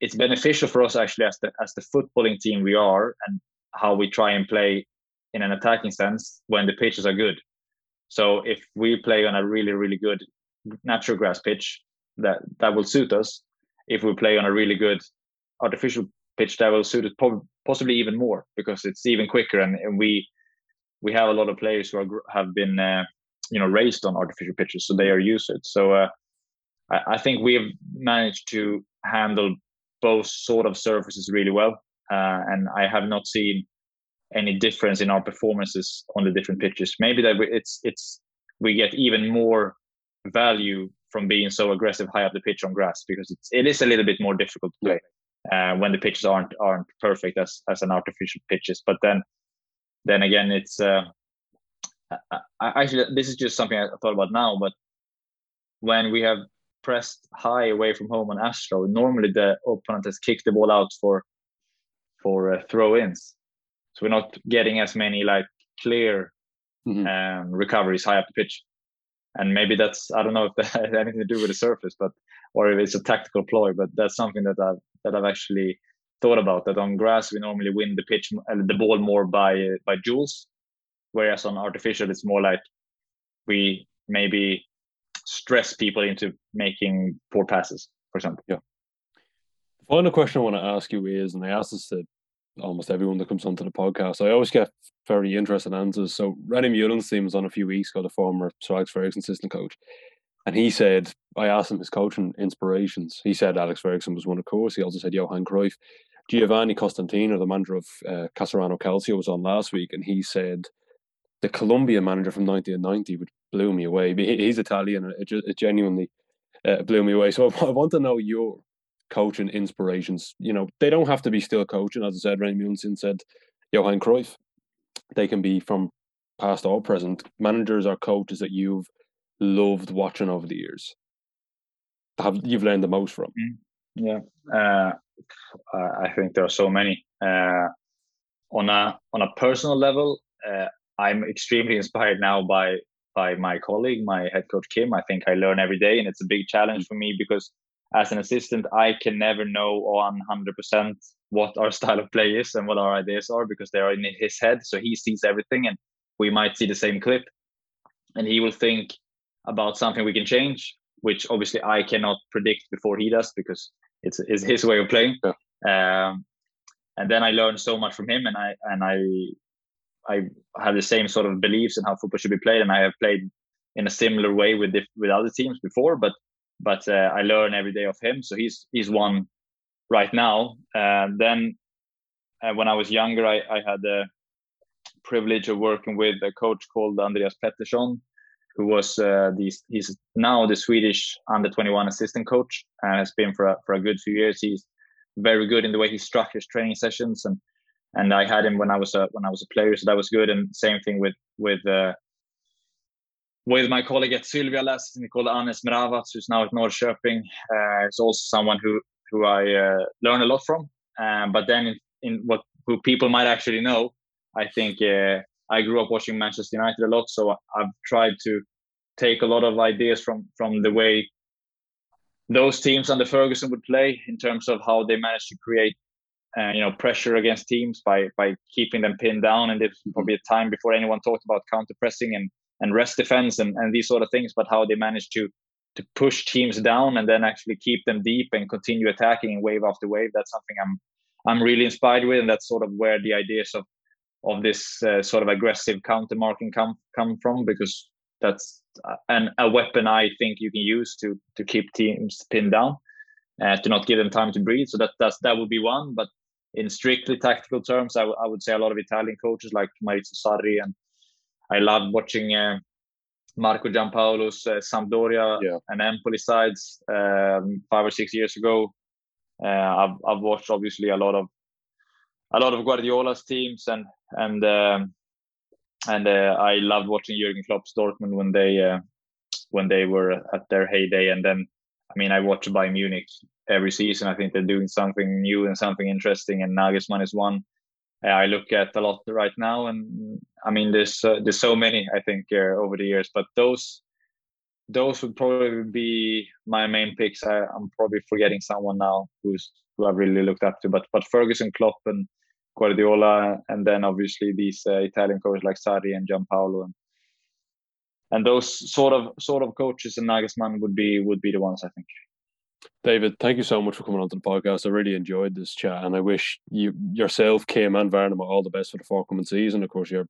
it's beneficial for us actually as the as the footballing team we are and how we try and play in an attacking sense when the pitches are good. So if we play on a really really good natural grass pitch, that that will suit us. If we play on a really good artificial pitch, that will suit us possibly even more because it's even quicker and, and we we have a lot of players who are, have been uh, you know raised on artificial pitches, so they are used to it. So uh, I, I, think we have managed to handle both sort of surfaces really well, uh, and I have not seen any difference in our performances on the different pitches. Maybe that it's it's we get even more value from being so aggressive high up the pitch on grass because it's it is a little bit more difficult to play uh, when the pitches aren't aren't perfect as as an artificial pitches. But then then again, it's uh, I, actually this is just something I thought about now. But when we have pressed high away from home on Astro, normally the opponent has kicked the ball out for for uh, throw-ins, so we're not getting as many like clear mm-hmm. um, recoveries high up the pitch. and maybe that's I don't know if that has anything to do with the surface, but or if it's a tactical ploy. But that's something that I've that I've actually thought about. That on grass we normally win the pitch uh, the ball more by by joules, whereas on artificial it's more like we maybe stress people into making poor passes, for example. Yeah. The final question I want to ask you is, and I asked this to almost everyone that comes onto the podcast, I always get very interesting answers. So René Meulen's team was on a few weeks ago, the former Sir Alex Ferguson assistant coach. And he said, I asked him his coaching inspirations. He said Alex Ferguson was one, of course. He also said Johan Cruyff. Giovanni Costantino, the manager of uh, Casarano Calcio, was on last week, and he said the Colombian manager from 1990 would blew me away. He's Italian, and it, it genuinely uh, blew me away. So I want to know your coaching inspirations. You know, they don't have to be still coaching. As I said, René Meulensteen said Johan Cruyff. They can be from past or present managers or coaches that you've loved watching over the years. Have you've learned the most from? Mm, yeah, uh, I think there are so many. Uh, on a on a personal level, uh, I'm extremely inspired now by by my colleague, my head coach Kim. I think I learn every day, and it's a big challenge for me because as an assistant, I can never know 100% what our style of play is and what our ideas are because they are in his head. So he sees everything, and we might see the same clip, and he will think about something we can change, which obviously I cannot predict before he does because it's, it's his way of playing. Yeah. Um, and then I learned so much from him, and I and I I have the same sort of beliefs in how football should be played, and I have played in a similar way with with other teams before. But but uh, I learn every day of him. So he's he's one right now. Uh, then uh, when I was younger, I, I had the privilege of working with a coach called Andreas Pettersson, who was uh, the, he's now the Swedish under 21 assistant coach and has been for a, for a good few years. He's very good in the way he structures training sessions and and I had him when I was a when I was a player, so that was good. And same thing with with uh, with my colleague at Sylvia last called Anes Mravac, who's now at Norrköping. Uh, is also someone who who I uh, learn a lot from. Um, but then in, in, what who people might actually know, I think uh, I grew up watching Manchester United a lot, so I've tried to take a lot of ideas from from the way those teams under Ferguson would play in terms of how they managed to create uh, you know pressure against teams by by keeping them pinned down and there's probably a time before anyone talked about counter pressing and and rest defense and, and these sort of things, but how they manage to to push teams down and then actually keep them deep and continue attacking wave after wave. That's something I'm I'm really inspired with, and that's sort of where the ideas of of this uh, sort of aggressive counter marking come come from because that's uh, an, a weapon I think you can use to to keep teams pinned down, uh, to not give them time to breathe. So that that's that would be one. But in strictly tactical terms, I, w- I would say a lot of Italian coaches like Maurizio Sarri and I love watching uh, Marco Giampaolo's uh, Sampdoria yeah. and Empoli sides um, five or six years ago. Uh, I've I've watched obviously a lot of a lot of Guardiola's teams and and um, and uh, I loved watching Jurgen Klopp's Dortmund when they uh, when they were at their heyday. And then I mean I watch Bayern Munich every season. I think they're doing something new and something interesting. And Nagelsmann is one I look at a lot right now, and I mean, there's uh, there's so many I think uh, over the years, but those those would probably be my main picks. I, am probably forgetting someone now who's who I've really looked up to, but but Ferguson, Klopp, and Guardiola, and then obviously these uh, Italian coaches like Sarri and Giampaolo, and and those sort of sort of coaches and Nagelsmann would be would be the ones I think. David, thank you so much for coming on to the podcast. I really enjoyed this chat, and I wish you yourself, Kim, and Värnamo all the best for the forthcoming season. Of course, you're,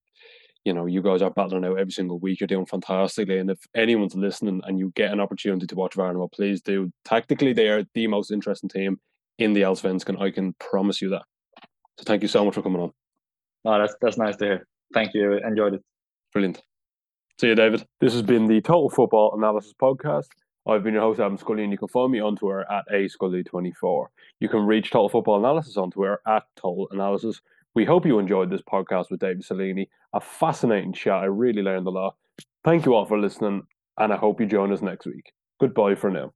you know, you guys are battling out every single week. You're doing fantastically, and if anyone's listening and you get an opportunity to watch Värnamo, please do. Tactically, they are the most interesting team in the Allsvenskan. I can promise you that. So, thank you so much for coming on. Oh, that's that's nice to hear. Thank you. Enjoyed it. Brilliant. See you, David. This has been the Total Football Analysis Podcast. I've been your host, Adam Scully, and you can follow me on Twitter at ascully24. You can reach Total Football Analysis on Twitter at Total Analysis. We hope you enjoyed this podcast with David Selini. A fascinating chat. I really learned a lot. Thank you all for listening, and I hope you join us next week. Goodbye for now.